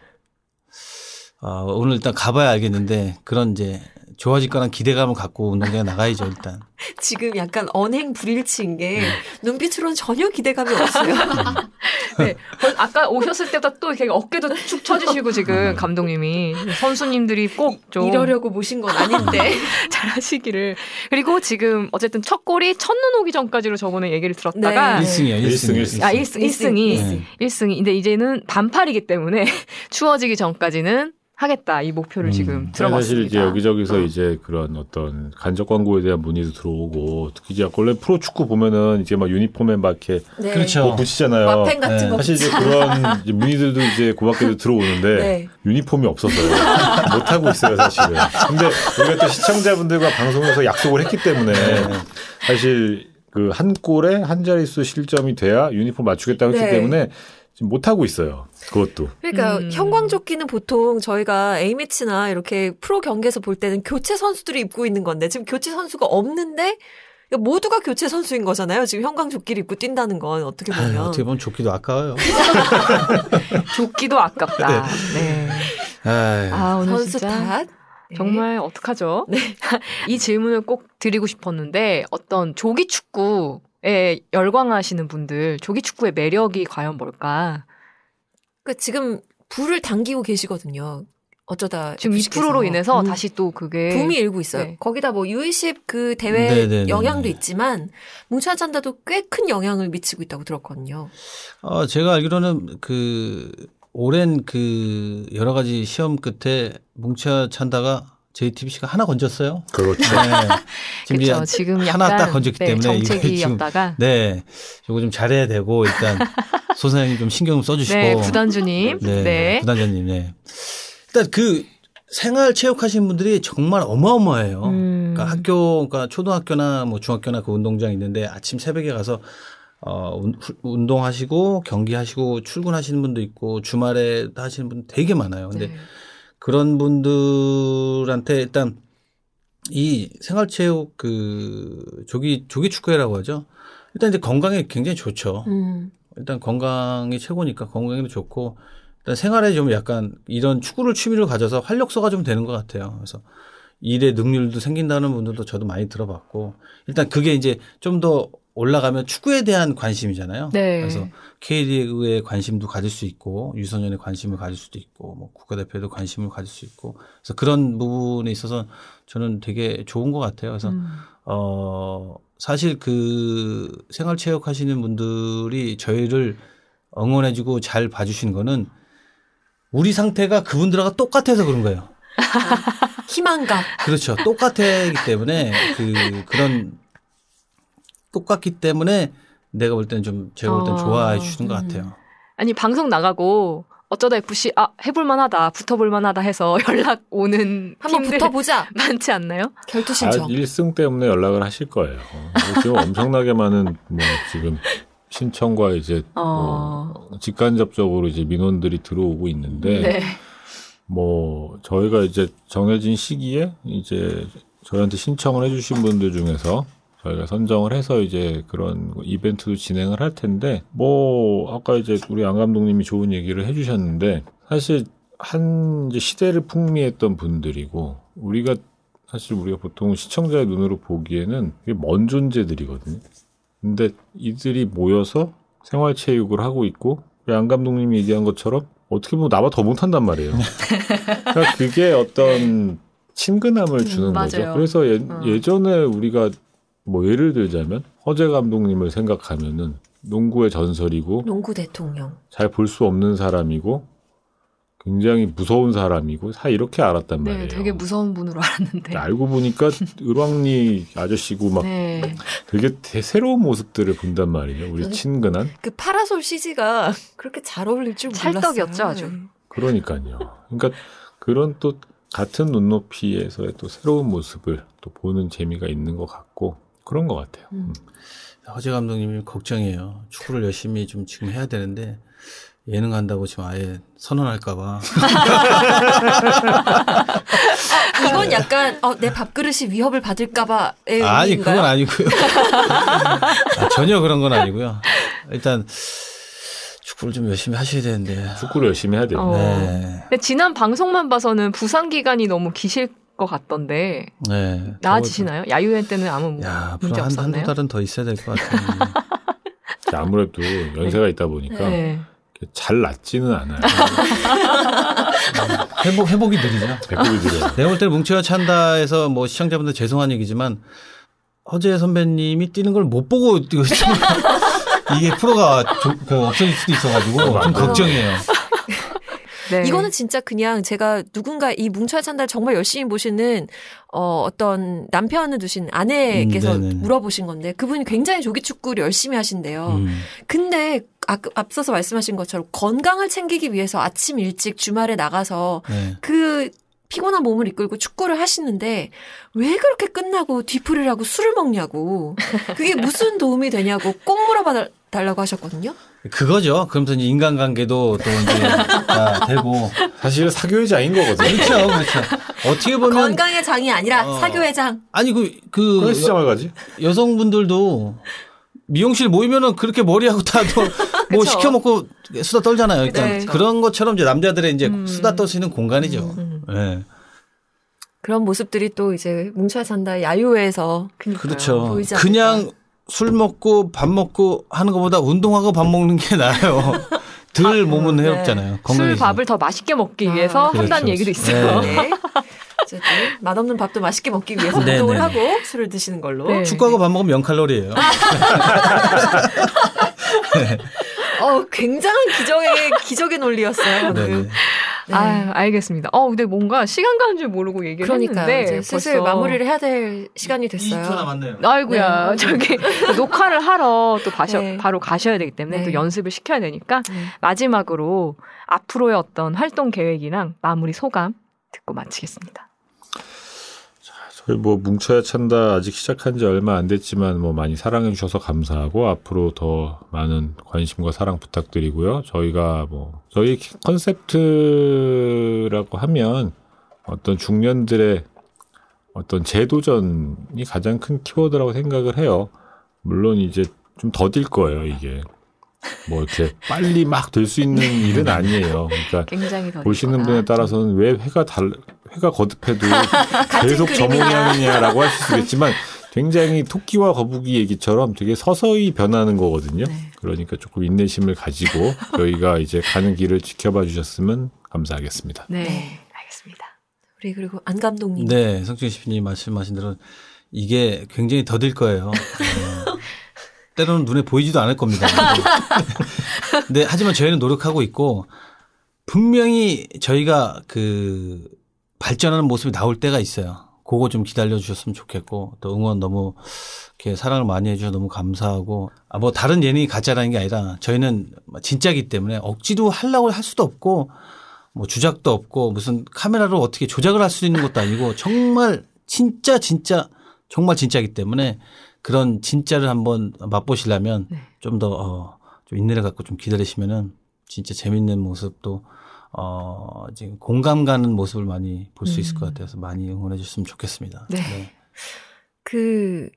어, 오늘 일단 가봐야 알겠는데 그런 이제 좋아질 거란 기대감을 갖고 운동장에 나가야죠 일단. 지금 약간 언행 불일치인 게 눈빛으로는 전혀 기대감이 없어요. 네. 어, 아까 오셨을 때보다 또 이렇게 어깨도 축 쳐주시고 지금 감독님이 선수님들이 꼭 좀 이러려고 모신 건 아닌데. 잘하시기를. 그리고 지금 어쨌든 첫 골이 첫눈 오기 전까지로 저번에 얘기를 들었다가 네. 1승이요. 1승. 일승, 아 1승, 1승이 네. 1승이 근데 이제는 반팔이기 때문에 추워지기 전까지는 하겠다 이 목표를 음. 지금 사실 들어봤습니다. 이제 여기저기서 이제 그런 어떤 간접 광고에 대한 문의도 들어오고 특히 이제 원래 프로 축구 보면은 이제 막 유니폼에 막 이렇게 네. 그렇죠. 뭐 붙이잖아요. 와펜 같은 네. 거 사실 이제. 그런 이제 문의들도 이제 고맙게도 들어오는데 네. 유니폼이 없어서요. 못 하고 있어요, 사실은. 근데 우리가 또 시청자분들과 방송에서 약속을 했기 때문에 사실 그 한 골에 한 자릿수 실점이 돼야 유니폼 맞추겠다고 했기 네. 때문에 지금 못 하고 있어요. 그것도. 그러니까 음. 형광조끼는 보통 저희가 A매치나 이렇게 프로 경기에서 볼 때는 교체 선수들이 입고 있는 건데 지금 교체 선수가 없는데 그러니까 모두가 교체 선수인 거잖아요. 지금 형광 조끼를 입고 뛴다는 건 어떻게 아유, 보면. 어떻게 보면 좋기도 아까워요. 조끼도 아깝다. 네. 아유. 아 오늘 선수 진짜 탓. 네. 정말 어떡하죠? 이 질문을 꼭 드리고 싶었는데 어떤 조기 축구 에 열광하시는 분들 조기 축구의 매력이 과연 뭘까? 그 지금 불을 당기고 계시거든요. 어쩌다 지금 FC께서. 20%로 인해서 음. 다시 또 그게 붐이 일고 있어요. 네. 거기다 뭐 U20 그 대회 네네네네. 영향도 있지만 뭉쳐잔다도 꽤 큰 영향을 미치고 있다고 들었거든요. 어, 제가 알기로는 그 오랜 그 여러 가지 시험 끝에 뭉쳐 찬다가 JTBC가 하나 건졌어요. 그렇죠. 네. 지금 이제 그렇죠. 지금 약간 하나 딱 건졌기 네, 때문에 정책이었다가 네. 요거 좀 잘해야 되고 일단 소사장님 좀 신경 좀 써주시고. 네 부단주님 네. 네. 부단장님. 네. 일단 그 생활 체육 하시는 분들이 정말 어마어마해요. 음. 그러니까 학교, 그러니까 초등학교나 뭐 중학교나 그 운동장 있는데 아침 새벽에 가서 어, 운동하시고 경기하시고 출근하시는 분도 있고 주말에 하시는 분 되게 많아요. 근데 네. 그런 분들한테 일단 이 생활체육 그 조기 조기 축구회라고 하죠. 일단 이제 건강에 굉장히 좋죠. 음. 일단 건강이 최고니까 건강에도 좋고 일단 생활에 좀 약간 이런 축구를 취미로 가져서 활력소가 좀 되는 것 같아요. 그래서 일의 능률도 생긴다는 분들도 저도 많이 들어봤고 일단 그게 이제 좀 더 올라가면 축구에 대한 관심이잖아요. 네. 그래서 K리그에 관심도 가질 수 있고 유소년에 관심을 가질 수도 있고 뭐 국가대표도 관심을 가질 수 있고 그래서 그런 부분에 있어서 저는 되게 좋은 것 같아요. 그래서 음. 어, 사실 그 생활체육 하시는 분들이 저희를 응원해주고 잘 봐주시는 거는 우리 상태가 그분들하고 똑같아서 그런 거예요. 희망감. 그렇죠. 똑같기 때문에 그, 그런 똑같기 때문에 내가 볼 때는 좀 제가 볼땐 어, 좋아해 주는 것 음. 같아요. 아니 방송 나가고 어쩌다 FC 아 해볼만하다 붙어볼만하다 해서 연락 오는 한번 붙어보자. 많지 않나요? 결투 아, 신청. 1승 때문에 연락을 하실 거예요. 지금 엄청나게 많은 뭐 지금 신청과 이제 어. 뭐 직간접적으로 이제 민원들이 들어오고 있는데 네. 뭐 저희가 이제 정해진 시기에 이제 저희한테 신청을 해주신 분들 중에서 저희가 선정을 해서 이제 그런 이벤트도 진행을 할 텐데 뭐 아까 이제 우리 안 감독님이 좋은 얘기를 해주셨는데 사실 한 이제 시대를 풍미했던 분들이고 우리가 사실 우리가 보통 시청자의 눈으로 보기에는 이게 먼 존재들이거든요. 근데 이들이 모여서 생활체육을 하고 있고 안 감독님이 얘기한 것처럼 어떻게 보면 나보다 더 못한단 말이에요. 그러니까 그게 어떤 친근함을 주는 음, 거죠. 맞아요. 그래서 예, 어. 예전에 우리가 뭐 예를 들자면 허재 감독님을 생각하면은 농구의 전설이고 농구 대통령. 잘 볼 수 없는 사람이고 굉장히 무서운 사람이고 다 이렇게 알았단 말이에요. 네, 되게 무서운 분으로 알았는데. 알고 보니까 을왕리 아저씨고 막 네. 되게 대- 새로운 모습들을 본단 말이에요. 우리 저는- 친근한. 그 파라솔 CG가 그렇게 잘 어울릴 줄 몰랐어요. 찰떡이었죠, 아주. 그러니까요. 그러니까 그런 또 같은 눈높이에서의 또 새로운 모습을 또 보는 재미가 있는 것 같고 그런 것 같아요. 음. 허재 감독님이 걱정이에요. 축구를 열심히 좀 지금 해야 되는데 예능 한다고 지금 아예 선언할까봐. 이건 약간 어, 내 밥그릇이 위협을 받을까봐의 아니 의미인가요? 그건 아니고요. 아, 전혀 그런 건 아니고요. 일단 축구를 좀 열심히 하셔야 되는데. 축구를 열심히 해야 돼요. 어. 네. 지난 방송만 봐서는 부상 기간이 너무 기실 것 같던데 네. 나아지시나요? 야유회 때는 아무 야, 문제 한, 한두 없었나요? 달은 더 있어야 될 것 같아요. 아무래도 연세가 있다 보니까 네. 잘 낫지는 않아요. 회복, 회복이 느리죠. 배꼽이 들어요. 내가 볼때 뭉쳐야 찬다에서 뭐 시청자분들 죄송한 얘기지만 허재 선배님이 뛰는 걸 못 보고. 이게 프로가 조- 그 없어질 수도 있어가지고 좀 맞아요. 걱정이에요. 네. 이거는 진짜 그냥 제가 누군가 이 뭉쳐야 찬다를 정말 열심히 보시는 어, 어떤 남편을 두신 아내께서 음. 물어보신 건데 그분이 굉장히 조기 축구를 열심히 하신대요. 음. 근데 아, 앞서서 말씀하신 것처럼 건강을 챙기기 위해서 아침 일찍 주말에 나가서 네. 그 피곤한 몸을 이끌고 축구를 하시는데 왜 그렇게 끝나고 뒤풀이를 하고 술을 먹냐고 그게 무슨 도움이 되냐고 꼭 물어봐 달라고 하셨거든요. 그거죠. 그러면서 이제 인간관계도 또 이제 다 되고. 사실 사교회장인 거거든요. 그렇죠. 그렇죠. 어떻게 보면. 건강의 장이 아니라 어. 사교회장. 아니, 그, 그. 그래 시장을 가지. 여성분들도 미용실 모이면은 그렇게 머리하고 다뭐 그쵸. 시켜 먹고 수다 떨잖아요. 그러니까 네. 그런 것처럼 이제 남자들의 이제 음. 수다 떨 수 있는 공간이죠. 음. 네. 그런 모습들이 또 이제 뭉쳐야 산다 야유회에서. 그렇죠. 보이지 그냥 술 먹고 밥 먹고 하는 것보다 운동하고 밥 먹는 게 나아요. 덜 몸은 네. 해롭잖아요. 술 건강해지죠. 밥을 더 맛있게 먹기 아, 위해서 그렇죠. 한다는 얘기도 있어요. 네. 네. 어쨌든 맛없는 밥도 맛있게 먹기 위해서 네, 운동을 네. 하고 술을 드시는 걸로. 네. 축구하고 밥 먹으면 0칼로리예요. 어, 굉장한 기적의 기적의 논리였어요. 네. 네. 아, 알겠습니다. 어, 근데 뭔가 시간 가는 줄 모르고 얘기를 그러니까 했는데 이제 슬슬 벌써- 마무리를 해야 될 시간이 됐어요. 20초 남았네요. 아이고야, 네. 저기 녹화를 하러 또 가셔, 네. 바로 가셔야 되기 때문에 네. 또 연습을 시켜야 되니까 네. 마지막으로 앞으로의 어떤 활동 계획이랑 마무리 소감 듣고 마치겠습니다. 뭐 뭉쳐야 찬다 아직 시작한 지 얼마 안 됐지만 뭐 많이 사랑해 주셔서 감사하고 앞으로 더 많은 관심과 사랑 부탁드리고요. 저희가 뭐 저희 컨셉트라고 하면 어떤 중년들의 어떤 재도전이 가장 큰 키워드라고 생각을 해요. 물론 이제 좀 더딜 거예요, 이게. 뭐 이렇게 빨리 막 될 수 있는 일은 아니에요. 그러니까 굉장히 더 보시는 분에 따라서는 왜 회가 달 회가 거듭해도 계속 저. 모양이냐라고 하실 수 있겠지만 굉장히 토끼와 거북이 얘기처럼 되게 서서히 변하는 거거든요. 네. 그러니까 조금 인내심을 가지고 저희가 이제 가는 길을 지켜봐 주셨으면 감사하겠습니다. 네, 네. 알겠습니다. 우리 그리고 안 감독님. 네, 성준 씨님 말씀하신 대로 이게 굉장히 더딜 거예요. 네. 때로는 눈에 보이지도 않을 겁니다. 네, 하지만 저희는 노력하고 있고 분명히 저희가 그 발전하는 모습이 나올 때가 있어요. 그거 좀 기다려 주셨으면 좋겠고 또 응원 너무 이렇게 사랑을 많이 해주셔서 너무 감사하고 아 뭐 다른 예능이 가짜라는 게 아니라 저희는 진짜기 때문에 억지로 하려고 할 수도 없고 뭐 주작도 없고 무슨 카메라로 어떻게 조작을 할 수 있는 것도 아니고 정말 진짜 진짜 정말 진짜기 때문에 그런 진짜를 한번 맛보시려면 네. 좀더 어, 좀 인내를 갖고 좀 기다리시면은 진짜 재밌는 모습도 어 지금 공감 가는 모습을 많이 볼수 있을 것 같아서 많이 응원해 주셨으면 좋겠습니다. 네. 그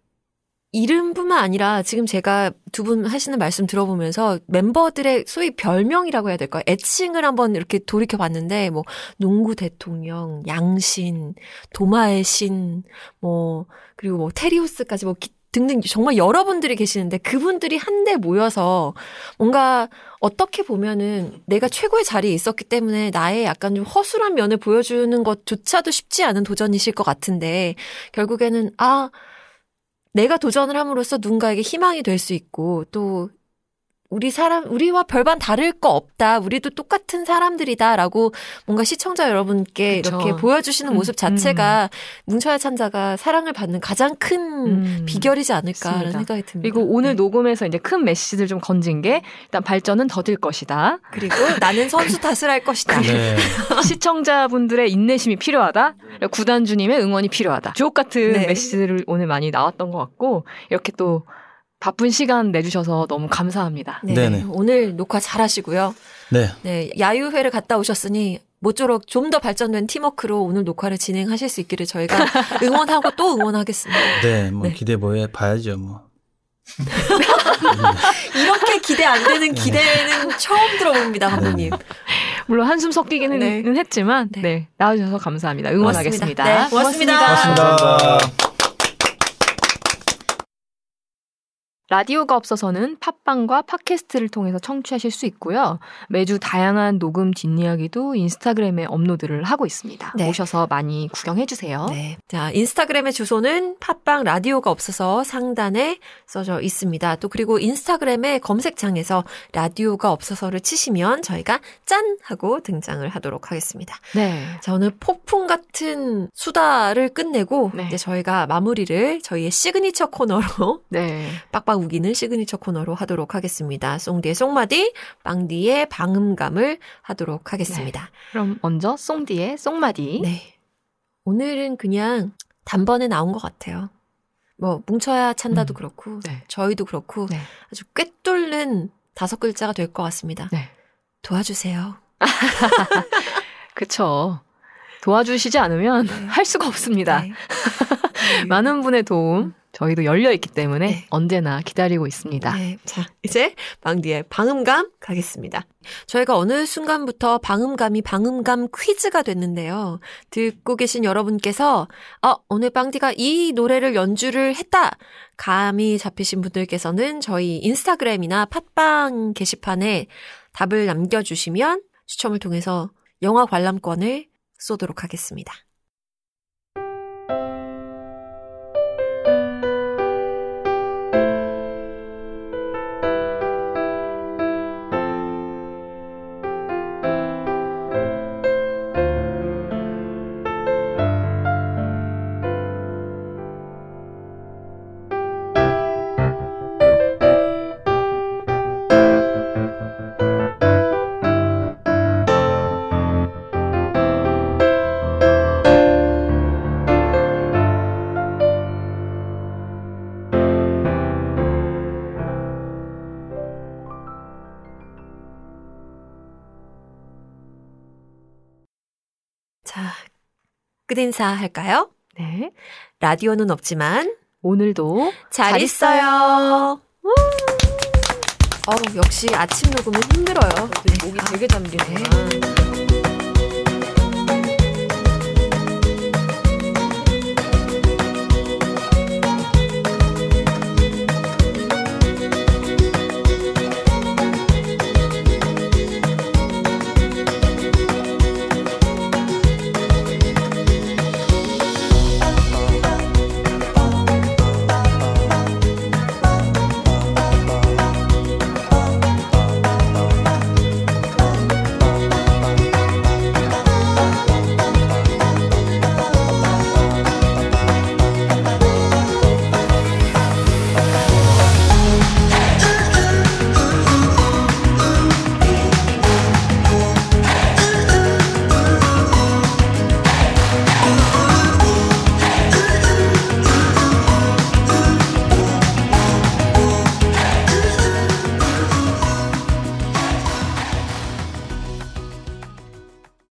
이름뿐만 아니라 지금 제가 두 분 하시는 말씀 들어보면서 멤버들의 소위 별명이라고 해야 될까요? 애칭을 한번 이렇게 돌이켜 봤는데 뭐 농구 대통령, 양신, 도마의 신, 뭐 그리고 뭐 테리우스까지 뭐 기- 등등 정말 여러분들이 계시는데 그분들이 한데 모여서 뭔가 어떻게 보면은 내가 최고의 자리에 있었기 때문에 나의 약간 좀 허술한 면을 보여주는 것조차도 쉽지 않은 도전이실 것 같은데 결국에는 아 내가 도전을 함으로써 누군가에게 희망이 될 수 있고 또 우리 사람 우리와 별반 다를 거 없다. 우리도 똑같은 사람들이다라고 뭔가 시청자 여러분께 그쵸. 이렇게 보여주시는 음, 모습 자체가 뭉쳐야 찬자가 사랑을 받는 가장 큰 음, 비결이지 않을까라는 맞습니다. 생각이 듭니다. 그리고 오늘 네. 녹음에서 이제 큰 메시지를 좀 건진 게 일단 발전은 더딜 것이다. 그리고 나는 선수 탓을 할 것이다. 네. 시청자분들의 인내심이 필요하다. 구단주님의 응원이 필요하다. 주옥 같은 네. 메시지를 오늘 많이 나왔던 것 같고 이렇게 또 바쁜 시간 내주셔서 너무 감사합니다. 네. 네네. 오늘 녹화 잘 하시고요. 네. 네, 야유회를 갔다 오셨으니 모쪼록 좀 더 발전된 팀워크로 오늘 녹화를 진행하실 수 있기를 저희가 응원하고 또 응원하겠습니다. 네, 뭐 네. 기대 보에 봐야죠, 뭐. 이렇게 기대 안 되는 기대는 처음 들어봅니다, 감독님. 물론 한숨 섞이기는 네. 했지만 네. 네. 나와주셔서 감사합니다. 응원하겠습니다. 고맙습니다. 네, 고맙습니다. 고맙습니다. 라디오가 없어서는 팟빵과 팟캐스트를 통해서 청취하실 수 있고요. 매주 다양한 녹음 뒷이야기도 인스타그램에 업로드를 하고 있습니다. 네. 오셔서 많이 구경해 주세요. 네. 자, 인스타그램의 주소는 팟빵 라디오가 없어서 상단에 써져 있습니다. 또 그리고 인스타그램의 검색창에서 라디오가 없어서를 치시면 저희가 짠! 하고 등장을 하도록 하겠습니다. 네. 자, 오늘 폭풍 같은 수다를 끝내고 네. 이제 저희가 마무리를 저희의 시그니처 코너로 네. 빡빡 우기는 시그니처 코너로 하도록 하겠습니다. 송디의 송마디, 빵디의 방음감을 하도록 하겠습니다. 그럼 먼저 송디의 송마디. 네. 오늘은 그냥 단번에 나온 것 같아요. 뭐 뭉쳐야 찬다도 음. 그렇고 네. 저희도 그렇고 네. 아주 꿰뚫는 다섯 글자가 될 것 같습니다. 네. 도와주세요. 그쵸. 도와주시지 않으면 네. 할 수가 없습니다. 네. 많은 분의 도움 저희도 열려 있기 때문에 네. 언제나 기다리고 있습니다. 네. 자, 이제 방디의 방음감 가겠습니다. 저희가 어느 순간부터 방음감이 방음감 퀴즈가 됐는데요. 듣고 계신 여러분께서 어, 오늘 방디가 이 노래를 연주를 했다. 감이 잡히신 분들께서는 저희 인스타그램이나 팟빵 게시판에 답을 남겨주시면 추첨을 통해서 영화 관람권을 쏘도록 하겠습니다. 끝인사 할까요? 네. 라디오는 없지만 오늘도 잘, 잘 있어요. 우! 어우, 역시 아침 녹음은 힘들어요. 네. 목이 되게 잠기네요.